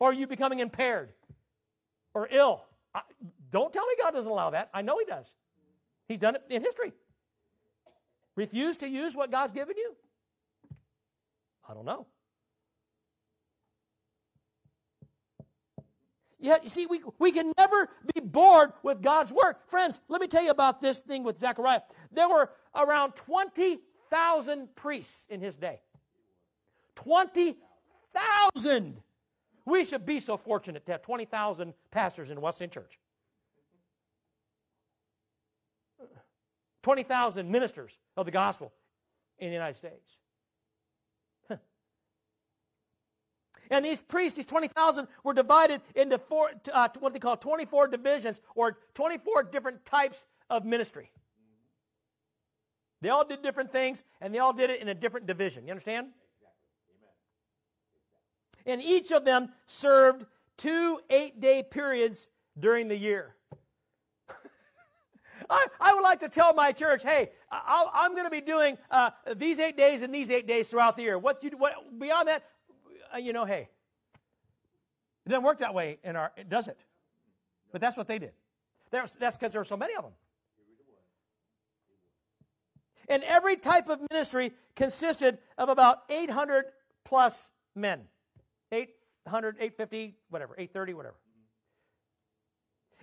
Or you becoming impaired or ill. Don't tell me God doesn't allow that. I know He does. He's done it in history. Refuse to use what God's given you? I don't know. Yet, you see, we, we can never be bored with God's work. Friends, let me tell you about this thing with Zechariah. There were around 20,000 priests in his day. 20,000! We should be so fortunate to have 20,000 pastors in Wesleyan Church. 20,000 ministers of the gospel in the United States. And these priests, these 20,000, were divided into four, uh, what they call 24 divisions or 24 different types of ministry. They all did different things, and they all did it in a different division. You understand? Exactly. And each of them served two eight day periods during the year. I, I would like to tell my church, hey, i am going to be doing uh, these eight days and these eight days throughout the year. What you what beyond that, uh, you know, hey, it doesn't work that way in our, does it? But that's what they did. There's, that's because there are so many of them. And every type of ministry consisted of about 800 plus men. 800, 850, whatever, 830, whatever.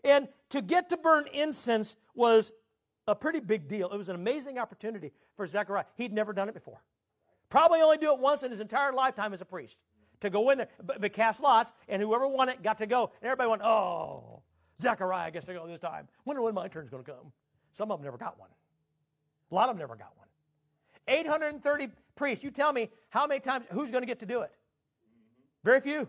And to get to burn incense was a pretty big deal. It was an amazing opportunity for Zechariah. He'd never done it before. Probably only do it once in his entire lifetime as a priest. To go in there, but, cast lots, and whoever won it got to go. And everybody went, oh, Zechariah gets to go this time. Wonder when my turn's going to come. Some of them never got one. A lot of them never got one. 830 priests. You tell me how many times, who's going to get to do it? Very few.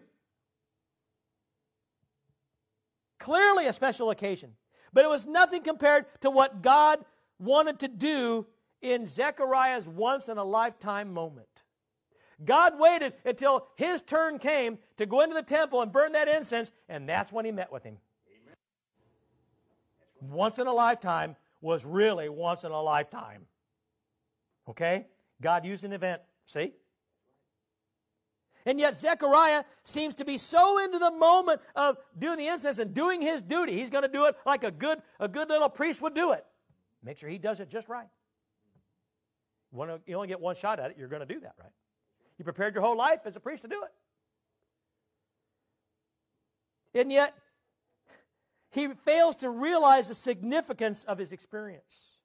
Clearly a special occasion. But it was nothing compared to what God wanted to do in Zechariah's once in a lifetime moment. God waited until his turn came to go into the temple and burn that incense, and that's when he met with him. Once in a lifetime was really once in a lifetime. Okay? God used an event. See? And yet, Zechariah seems to be so into the moment of doing the incense and doing his duty. He's going to do it like a good, a good little priest would do it. Make sure he does it just right. You, only get one shot at it, you're going to do that right. You prepared your whole life as a priest to do it. And yet, he fails to realize the significance of his experience.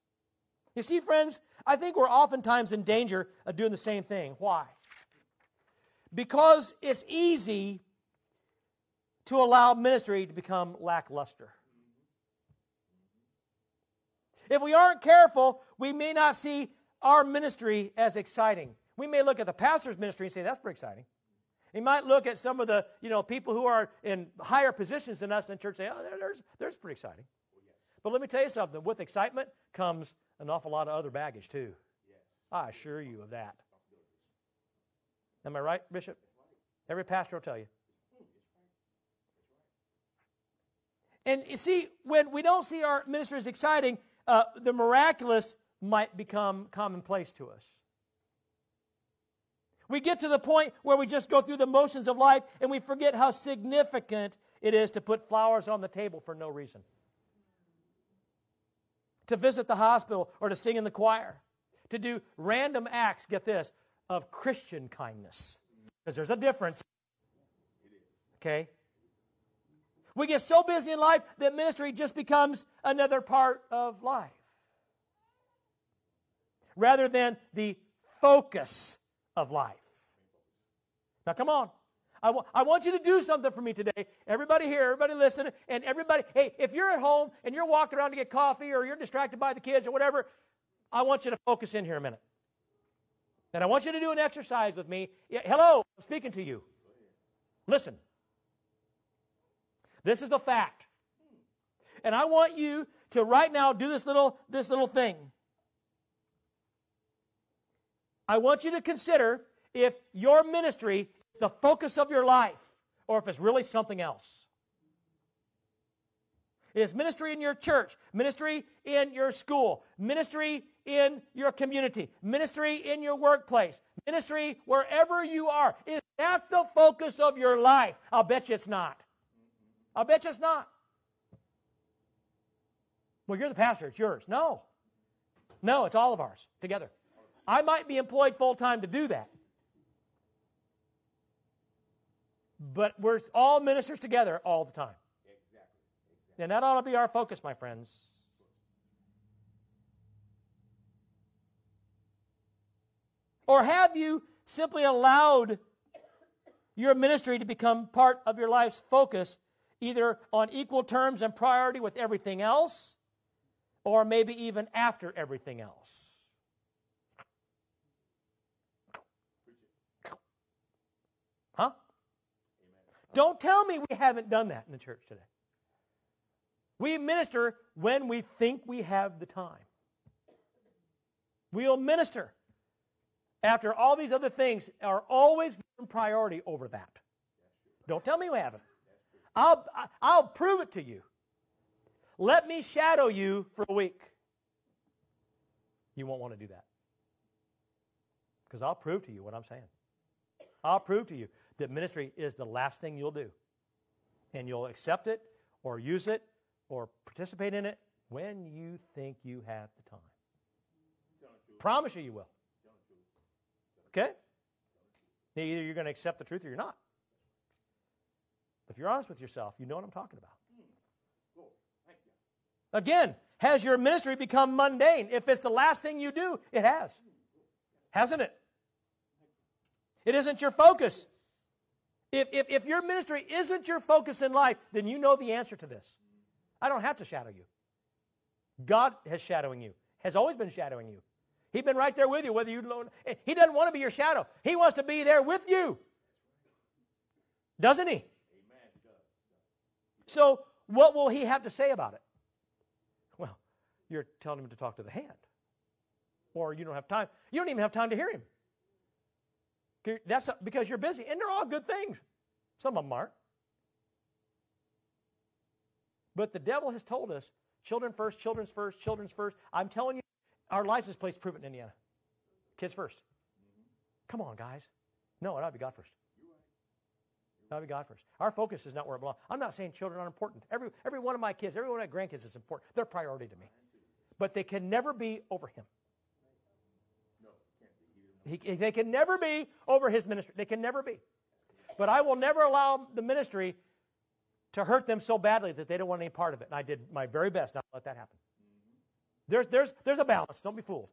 You see, friends, I think we're oftentimes in danger of doing the same thing. Why? Because it's easy to allow ministry to become lackluster. If we aren't careful, we may not see our ministry as exciting. We may look at the pastor's ministry and say, that's pretty exciting. He might look at some of the, you know, people who are in higher positions than us in church and say, oh, there's, there's pretty exciting. But let me tell you something. With excitement comes an awful lot of other baggage, too. I assure you of that. Am I right, Bishop? Every pastor will tell you. And you see, when we don't see our ministry as exciting, uh, the miraculous might become commonplace to us. We get to the point where we just go through the motions of life and we forget how significant it is to put flowers on the table for no reason. To visit the hospital or to sing in the choir. To do random acts, get this, of Christian kindness. Because there's a difference. Okay? We get so busy in life that ministry just becomes another part of life rather than the focus of life. Now, come on. I, w- I want you to do something for me today. Everybody here, everybody listen, and everybody, hey, if you're at home and you're walking around to get coffee or you're distracted by the kids or whatever, I want you to focus in here a minute. And I want you to do an exercise with me. Yeah, hello, I'm speaking to you. Listen. This is the fact. And I want you to right now do this little this little thing. I want you to consider if your ministry is the focus of your life or if it's really something else. Is ministry in your church, ministry in your school, ministry in your community, ministry in your workplace, ministry wherever you are. Is that the focus of your life? I'll bet you it's not. I'll bet you it's not. Well, you're the pastor, it's yours. No. No, it's all of ours together. I might be employed full time to do that. But we're all ministers together all the time. And that ought to be our focus, my friends. Or have you simply allowed your ministry to become part of your life's focus, either on equal terms and priority with everything else, or maybe even after everything else? Huh? Don't tell me we haven't done that in the church today. We minister when we think we have the time. We'll minister after all these other things are always given priority over that. Don't tell me we haven't. I'll, I'll prove it to you. Let me shadow you for a week. You won't want to do that. Because I'll prove to you what I'm saying. I'll prove to you that ministry is the last thing you'll do. And you'll accept it or use it or participate in it when you think you have the time. Promise you you will. Okay? Either you're going to accept the truth or you're not. If you're honest with yourself, you know what I'm talking about. Again, has your ministry become mundane? If it's the last thing you do, it has. Hasn't it? It isn't your focus. If, if, if your ministry isn't your focus in life, then you know the answer to this. I don't have to shadow you. God has shadowing you, has always been shadowing you. He's been right there with you, whether you know. He doesn't want to be your shadow. He wants to be there with you. Doesn't he? So, what will he have to say about it? Well, you're telling him to talk to the hand. Or you don't have time. You don't even have time to hear him. That's because you're busy. And they're all good things. Some of them aren't. But the devil has told us children first, children's first, children's first. I'm telling you, our license plates prove it in Indiana. Kids 1st Come on, guys. No, it ought to be God first. It ought to be God first. Our focus is not where it belongs. I'm not saying children aren't important. Every, every one of my kids, every one of my grandkids is important. They're priority to me. But they can never be over him. He, they can never be over his ministry. They can never be. But I will never allow the ministry to hurt them so badly that they don't want any part of it. And I did my very best not to let that happen. There's, there's, there's a balance. Don't be fooled.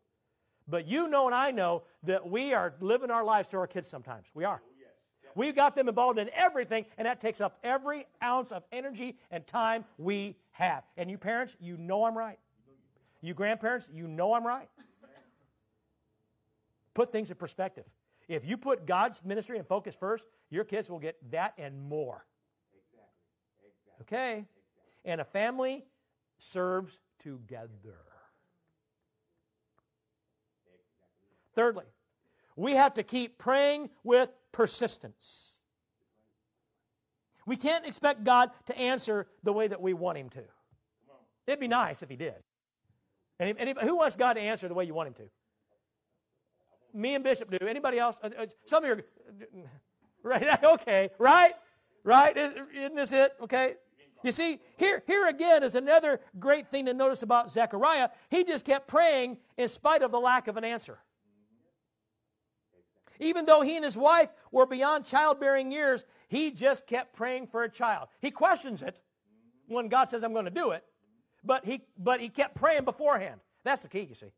But you know and I know that we are living our lives to our kids sometimes. We are. Oh, We've got them involved in everything, and that takes up every ounce of energy and time we have. And you parents, you know I'm right. You grandparents, you know I'm right. Put things in perspective. If you put God's ministry and focus first, your kids will get that and more. Okay? And a family serves together. Thirdly, we have to keep praying with persistence. We can't expect God to answer the way that we want Him to. It'd be nice if He did. And, who wants God to answer the way you want Him to? Me and Bishop do. Anybody else? Uh, uh, some of you are, right? Okay, right? Right? Isn't this it? Okay. You see, here, here again is another great thing to notice about Zechariah. He just kept praying in spite of the lack of an answer. Even though he and his wife were beyond childbearing years, he just kept praying for a child. He questions it when God says, I'm going to do it, but he, but he kept praying beforehand. That's the key, you see.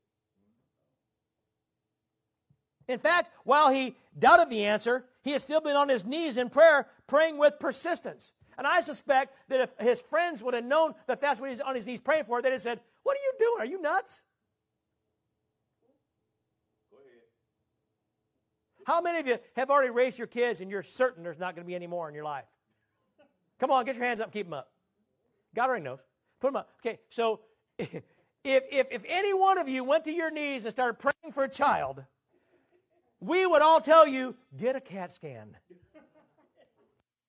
In fact, while he doubted the answer, he had still been on his knees in prayer, praying with persistence. And I suspect that if his friends would have known that that's what he's on his knees praying for, they'd have said, What are you doing? Are you nuts? How many of you have already raised your kids and you're certain there's not going to be any more in your life? Come on, get your hands up, keep them up. God already knows. Put them up. Okay, so if, if, if any one of you went to your knees and started praying for a child, we would all tell you, get a CAT scan.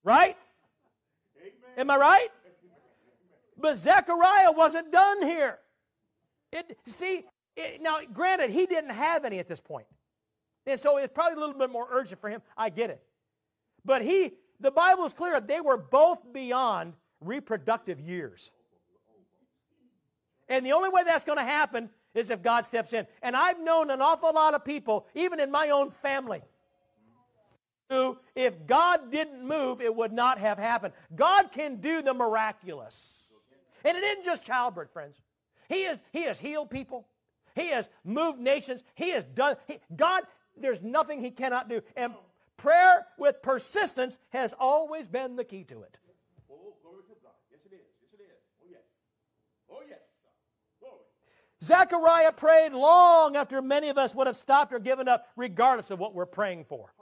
Right? Am I right? But Zechariah wasn't done here. It, see, it, now granted, he didn't have any at this point. And so it's probably a little bit more urgent for him. I get it. But he, the Bible is clear, they were both beyond reproductive years. And the only way that's going to happen is if God steps in. And I've known an awful lot of people, even in my own family, if God didn't move, it would not have happened. God can do the miraculous. And it isn't just childbirth, friends. He has, he has healed people. He has moved nations. He has done, he, God there's nothing he cannot do. And prayer with persistence has always been the key to it. Oh, glory to God. Yes, it is. Yes, it is. Oh, yes. Oh, yes. Zechariah prayed long after many of us would have stopped or given up, regardless of what we're praying for.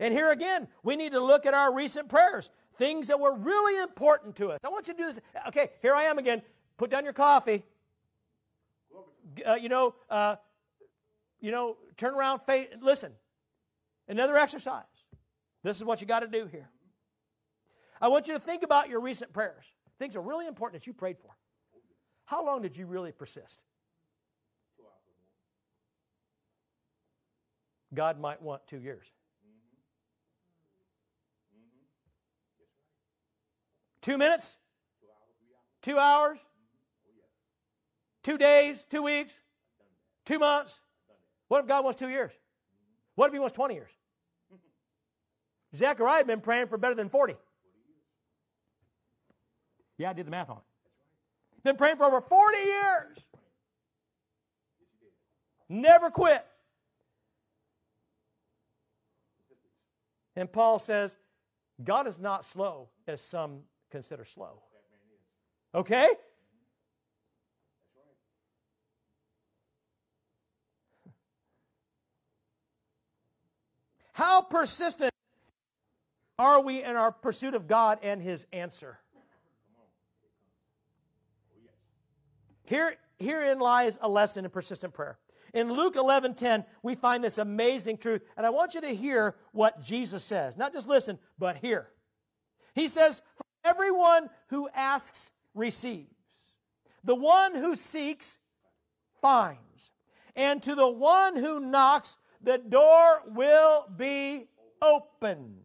And here again, we need to look at our recent prayers, things that were really important to us. I want you to do this. Okay, here I am again. Put down your coffee. Uh, you know, uh, you know, turn around, face, listen. Another exercise. This is what you got to do here. I want you to think about your recent prayers. Things are really important that you prayed for. How long did you really persist? God might want two years. Two minutes? Two hours? Two days? Two weeks? Two months? What if God wants two years? What if He wants 20 years? Zechariah had been praying for better than 40. Yeah, I did the math on it. Been praying for over 40 years. Never quit. And Paul says, God is not slow as some consider slow. Okay? How persistent are we in our pursuit of God and His answer? Here, herein lies a lesson in persistent prayer. In Luke 11:10, we find this amazing truth, and I want you to hear what Jesus says. Not just listen, but hear. He says, "For everyone who asks receives. The one who seeks finds. And to the one who knocks, the door will be opened."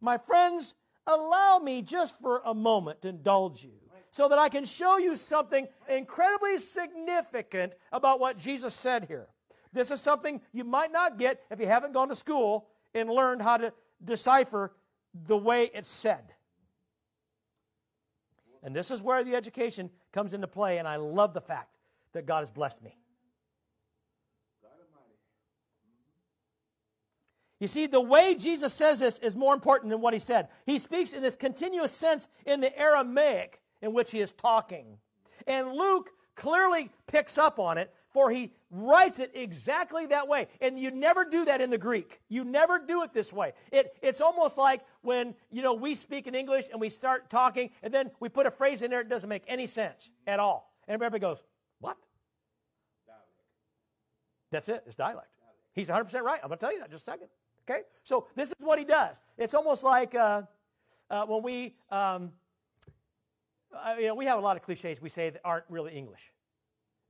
My friends, allow me just for a moment to indulge you so that I can show you something incredibly significant about what Jesus said here. This is something you might not get if you haven't gone to school and learned how to decipher the way it's said. And this is where the education comes into play, and I love the fact that God has blessed me. You see, the way Jesus says this is more important than what he said. He speaks in this continuous sense in the Aramaic in which he is talking. And Luke clearly picks up on it, for he writes it exactly that way. And you never do that in the Greek. You never do it this way. It, it's almost like when, you know, we speak in English and we start talking, and then we put a phrase in there, it doesn't make any sense at all. And everybody goes, what? That's it. It's dialect. He's 100% right. I'm going to tell you that just a second. Okay? So this is what he does. It's almost like uh, uh, when we, um, uh, you know, we have a lot of cliches we say that aren't really English.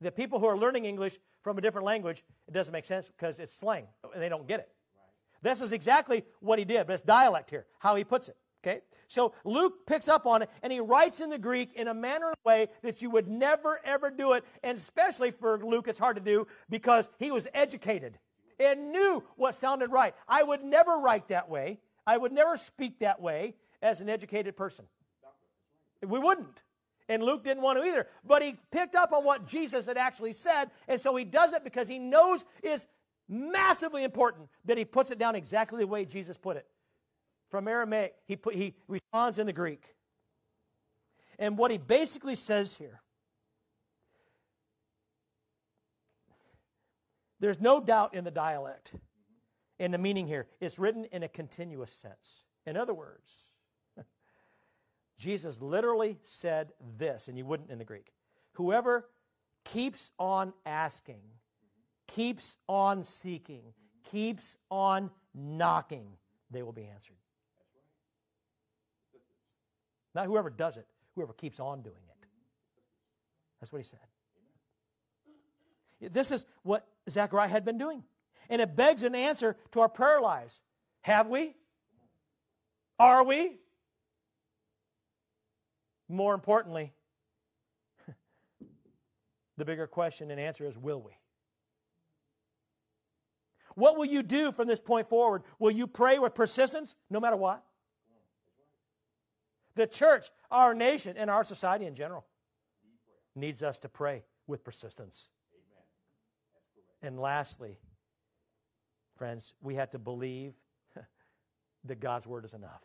The people who are learning English from a different language, it doesn't make sense because it's slang and they don't get it. Right. This is exactly what he did, but it's dialect here, how he puts it. Okay? So Luke picks up on it and he writes in the Greek in a manner and way that you would never ever do it. And especially for Luke, it's hard to do because he was educated and knew what sounded right. I would never write that way. I would never speak that way as an educated person. We wouldn't. And Luke didn't want to either. But he picked up on what Jesus had actually said, and so he does it because he knows is massively important that he puts it down exactly the way Jesus put it. From Aramaic, he, put, he responds in the Greek. And what he basically says here there's no doubt in the dialect, in the meaning here. It's written in a continuous sense. In other words, Jesus literally said this, and you wouldn't in the Greek. Whoever keeps on asking, keeps on seeking, keeps on knocking, they will be answered. Not whoever does it, whoever keeps on doing it. That's what he said. This is what Zechariah had been doing. And it begs an answer to our prayer lives. Have we? Are we? More importantly, the bigger question and answer is will we? What will you do from this point forward? Will you pray with persistence no matter what? The church, our nation, and our society in general needs us to pray with persistence. And lastly, friends, we have to believe that God's word is enough.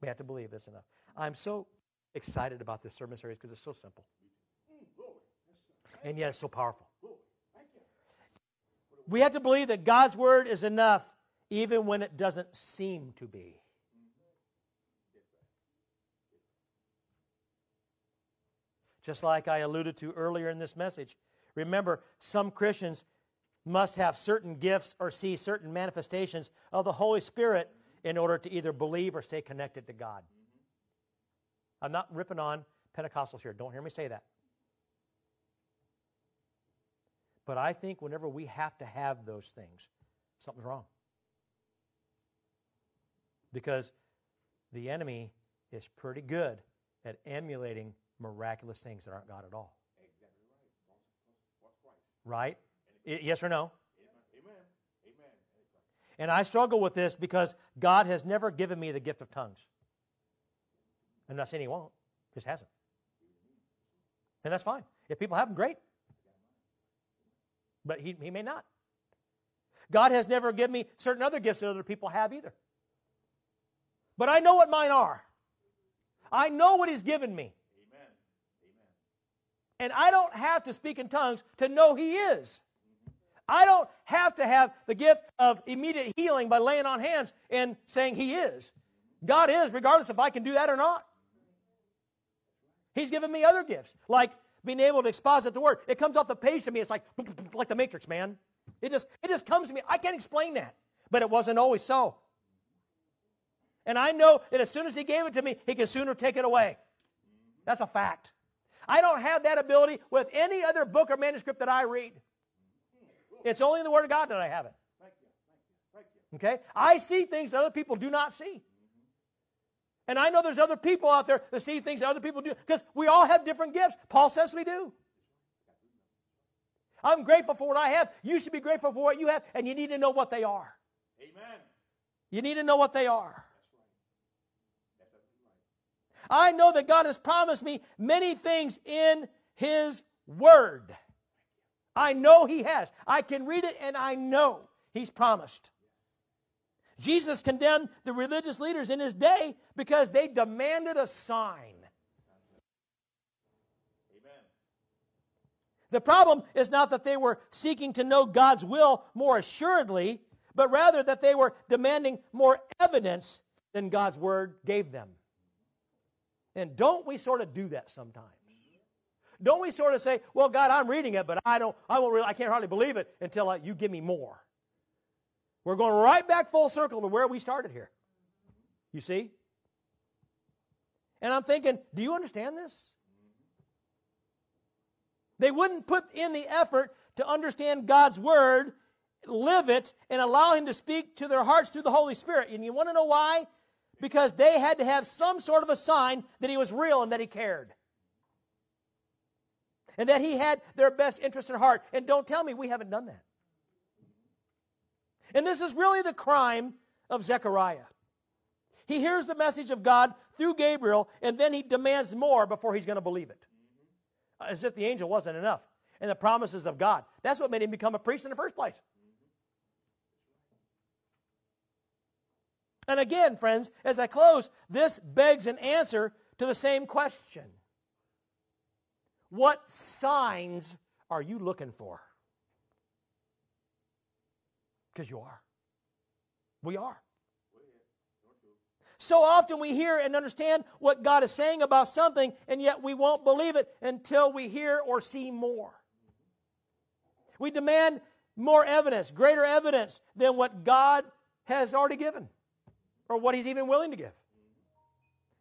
We have to believe it's enough. I'm so excited about this sermon series because it's so simple. And yet it's so powerful. We have to believe that God's word is enough even when it doesn't seem to be. Just like I alluded to earlier in this message. Remember, some Christians must have certain gifts or see certain manifestations of the Holy Spirit in order to either believe or stay connected to God. I'm not ripping on Pentecostals here. Don't hear me say that. But I think whenever we have to have those things, something's wrong. Because the enemy is pretty good at emulating miraculous things that aren't God at all. Right? Yes or no? Amen. Amen. And I struggle with this because God has never given me the gift of tongues. I'm not saying he won't, just hasn't. And that's fine. If people have them, great. But he, he may not. God has never given me certain other gifts that other people have either. But I know what mine are. I know what He's given me. Amen. And I don't have to speak in tongues to know He is. I don't have to have the gift of immediate healing by laying on hands and saying He is. God is, regardless if I can do that or not. He's given me other gifts, like being able to exposit the word. It comes off the page to me. It's like like the Matrix, man. It just it just comes to me. I can't explain that, but it wasn't always so. And I know that as soon as He gave it to me, He can sooner take it away. That's a fact. I don't have that ability with any other book or manuscript that I read. It's only in the Word of God that I have it. Thank you. Thank you. Thank you. Okay? I see things that other people do not see. And I know there's other people out there that see things that other people do because we all have different gifts. Paul says we do. I'm grateful for what I have. You should be grateful for what you have, and you need to know what they are. Amen. You need to know what they are. I know that God has promised me many things in His Word. I know He has. I can read it and I know He's promised. Jesus condemned the religious leaders in His day because they demanded a sign. The problem is not that they were seeking to know God's will more assuredly, but rather that they were demanding more evidence than God's Word gave them. And don't we sort of do that sometimes? Don't we sort of say, "Well, God, I'm reading it, but I don't, I won't really, I can't hardly believe it until uh, you give me more." We're going right back full circle to where we started here. You see? And I'm thinking, do you understand this? They wouldn't put in the effort to understand God's word, live it, and allow Him to speak to their hearts through the Holy Spirit. And you want to know why? Because they had to have some sort of a sign that He was real and that He cared. And that He had their best interest at heart. And don't tell me we haven't done that. And this is really the crime of Zechariah. He hears the message of God through Gabriel, and then he demands more before he's going to believe it. As if the angel wasn't enough. And the promises of God. That's what made him become a priest in the first place. And again, friends, as I close, this begs an answer to the same question What signs are you looking for? Because you are. We are. So often we hear and understand what God is saying about something, and yet we won't believe it until we hear or see more. We demand more evidence, greater evidence than what God has already given or what He's even willing to give.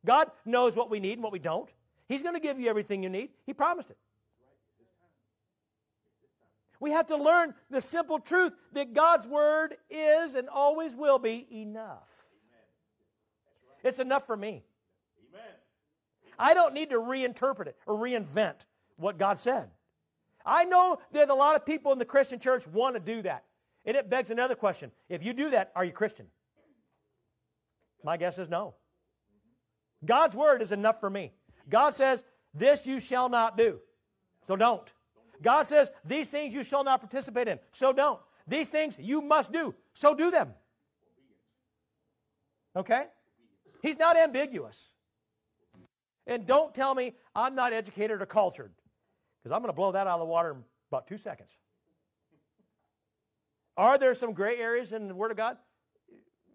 God knows what we need and what we don't. He's going to give you everything you need, He promised it. We have to learn the simple truth that God's Word is and always will be enough. It's enough for me. Amen. I don't need to reinterpret it or reinvent what God said. I know that a lot of people in the Christian church want to do that. And it begs another question. If you do that, are you Christian? My guess is no. God's word is enough for me. God says, This you shall not do. So don't. God says, These things you shall not participate in. So don't. These things you must do. So do them. Okay? He's not ambiguous. And don't tell me I'm not educated or cultured, because I'm going to blow that out of the water in about two seconds. Are there some gray areas in the Word of God?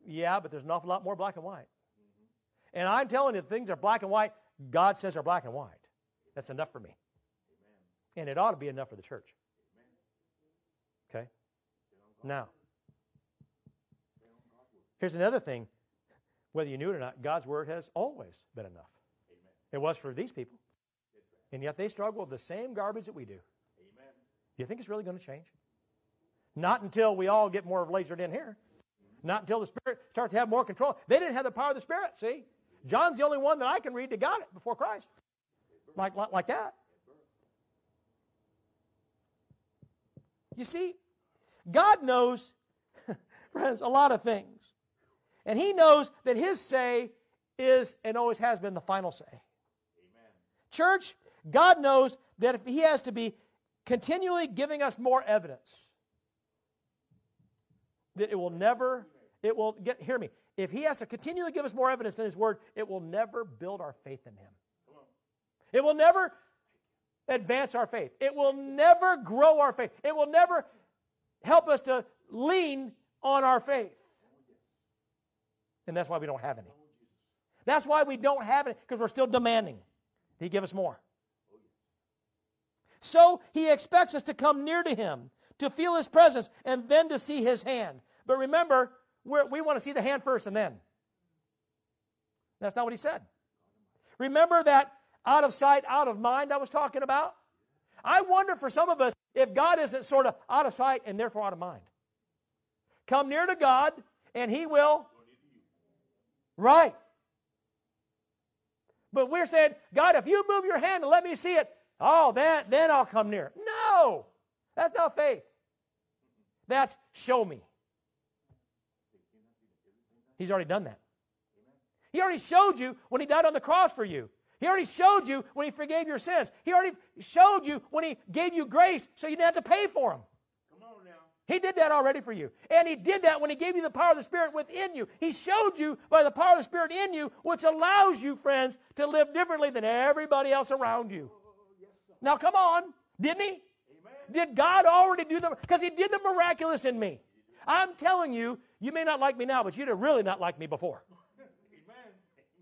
Yeah, but there's an awful lot more black and white. And I'm telling you, things are black and white. God says are black and white. That's enough for me. And it ought to be enough for the church. Okay? Now, here's another thing. Whether you knew it or not, God's word has always been enough. It was for these people. And yet they struggle with the same garbage that we do. Do you think it's really going to change? Not until we all get more lasered in here. Not until the Spirit starts to have more control. They didn't have the power of the Spirit, see? John's the only one that I can read that got it before Christ. Like, like, like that. You see, God knows, friends, a lot of things. And He knows that His say is and always has been the final say. Amen. Church, God knows that if He has to be continually giving us more evidence, that it will never, it will get, hear me, if He has to continually give us more evidence in His Word, it will never build our faith in Him. It will never advance our faith. It will never grow our faith. It will never help us to lean on our faith. And that's why we don't have any. That's why we don't have it, because we're still demanding. He give us more. So he expects us to come near to him, to feel his presence, and then to see his hand. But remember, we want to see the hand first and then. That's not what he said. Remember that out of sight, out of mind I was talking about? I wonder for some of us if God isn't sort of out of sight and therefore out of mind. Come near to God and he will. Right. But we're saying, God, if you move your hand and let me see it, oh, then, then I'll come near. No, that's not faith. That's show me. He's already done that. He already showed you when he died on the cross for you. He already showed you when he forgave your sins. He already showed you when he gave you grace so you didn't have to pay for them. He did that already for you. And He did that when He gave you the power of the Spirit within you. He showed you by the power of the Spirit in you, which allows you, friends, to live differently than everybody else around you. Now, come on. Didn't He? Amen. Did God already do the because He did the miraculous in me. I'm telling you, you may not like me now, but you'd have really not liked me before.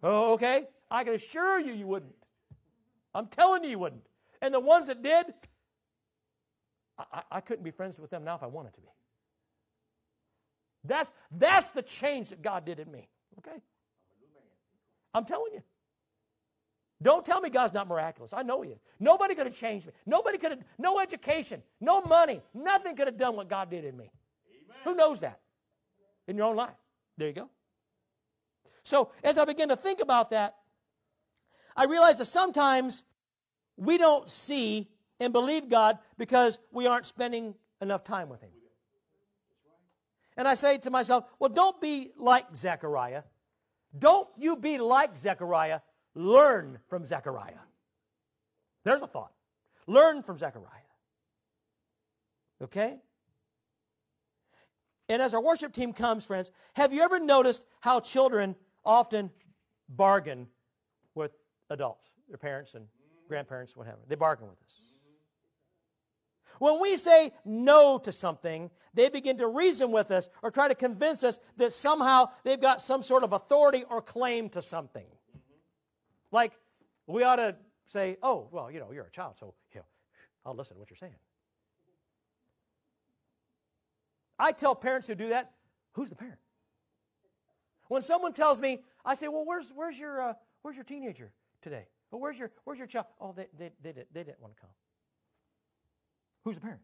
Oh, okay? I can assure you, you wouldn't. I'm telling you, you wouldn't. And the ones that did, I, I couldn't be friends with them now if I wanted to be. That's, that's the change that God did in me. Okay? I'm telling you. Don't tell me God's not miraculous. I know He is. Nobody could have changed me. Nobody could have, no education, no money, nothing could have done what God did in me. Amen. Who knows that? In your own life. There you go. So as I begin to think about that, I realize that sometimes we don't see and believe God because we aren't spending enough time with Him. And I say to myself, well, don't be like Zechariah. Don't you be like Zechariah. Learn from Zechariah. There's a thought. Learn from Zechariah. Okay? And as our worship team comes, friends, have you ever noticed how children often bargain adults, their parents and grandparents, whatever? They bargain with us. When we say no to something, they begin to reason with us or try to convince us that somehow they've got some sort of authority or claim to something. Like, we ought to say, oh, well, you know, you're a child, so you know, I'll listen to what you're saying. I tell parents who do that, who's the parent? When someone tells me, I say, well, where's, where's, your, uh, where's your teenager today? Well, where's your, where's your child? Oh, they, they, they, did, they didn't want to come. Who's the parent?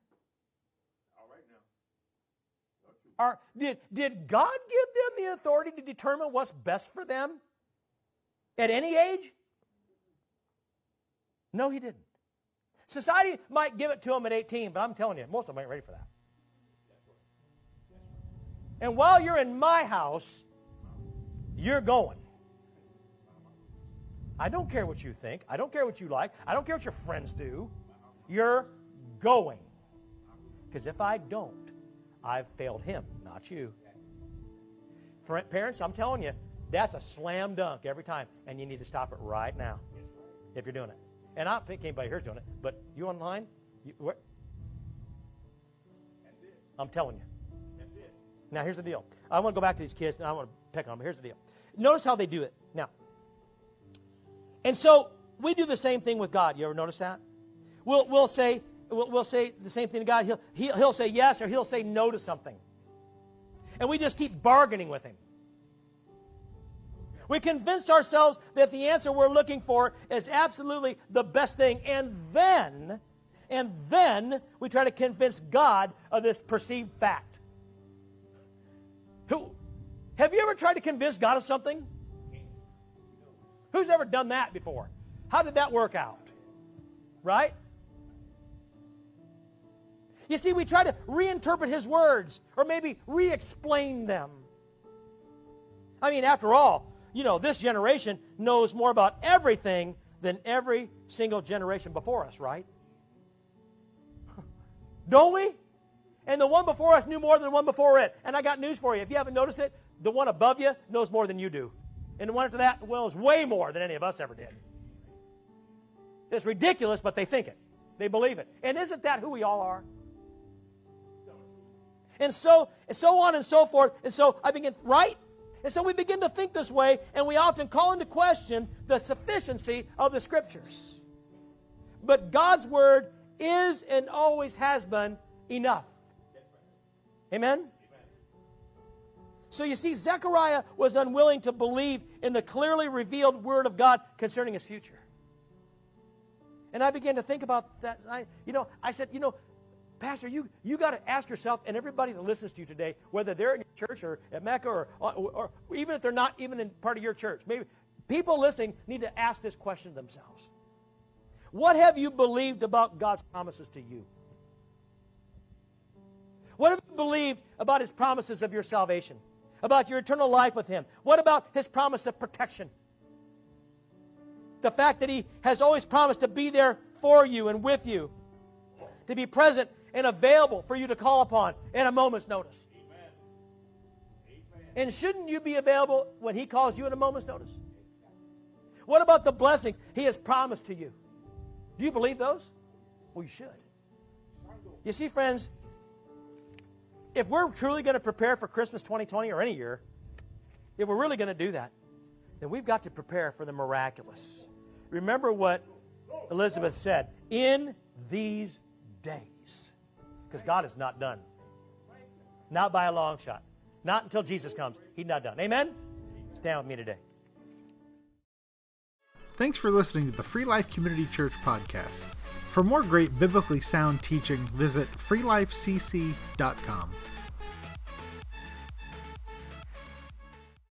All right now. Are, did, did God give them the authority to determine what's best for them at any age? No, He didn't. Society might give it to them at 18, but I'm telling you, most of them ain't ready for that. And while you're in my house, you're going. I don't care what you think. I don't care what you like. I don't care what your friends do. You're going. Because if I don't, I've failed him, not you. Parents, I'm telling you, that's a slam dunk every time, and you need to stop it right now if you're doing it. And I don't think anybody here's doing it, but you online, you, I'm telling you. Now, here's the deal. I want to go back to these kids, and I want to pick on them. Here's the deal. Notice how they do it. And so we do the same thing with God. You ever notice that? We'll, we'll say, we'll, we'll say the same thing to God. He'll, he'll, he'll say yes or he'll say no to something. And we just keep bargaining with him. We convince ourselves that the answer we're looking for is absolutely the best thing. And then, and then we try to convince God of this perceived fact. Who, have you ever tried to convince God of something? Who's ever done that before? How did that work out? Right? You see, we try to reinterpret his words or maybe re explain them. I mean, after all, you know, this generation knows more about everything than every single generation before us, right? Don't we? And the one before us knew more than the one before it. And I got news for you. If you haven't noticed it, the one above you knows more than you do. And went after that knows way more than any of us ever did. It's ridiculous, but they think it. They believe it. And isn't that who we all are? And so, and so on and so forth. And so I begin, right? And so we begin to think this way, and we often call into question the sufficiency of the Scriptures. But God's Word is and always has been enough. Amen? So you see, Zechariah was unwilling to believe in the clearly revealed Word of God concerning his future. And I began to think about that. I, you know, I said, you know, Pastor, you, you got to ask yourself, and everybody that listens to you today, whether they're in your church or at Mecca or, or, or even if they're not even in part of your church, maybe people listening need to ask this question themselves. What have you believed about God's promises to you? What have you believed about His promises of your salvation? About your eternal life with Him? What about His promise of protection? The fact that He has always promised to be there for you and with you, to be present and available for you to call upon at a moment's notice. Amen. Amen. And shouldn't you be available when He calls you at a moment's notice? What about the blessings He has promised to you? Do you believe those? Well, you should. You see, friends, if we're truly going to prepare for Christmas 2020 or any year, if we're really going to do that, then we've got to prepare for the miraculous. Remember what Elizabeth said in these days because God is not done. Not by a long shot. Not until Jesus comes. He's not done. Amen? Stand with me today. Thanks for listening to the Free Life Community Church podcast. For more great biblically sound teaching, visit freelifecc.com.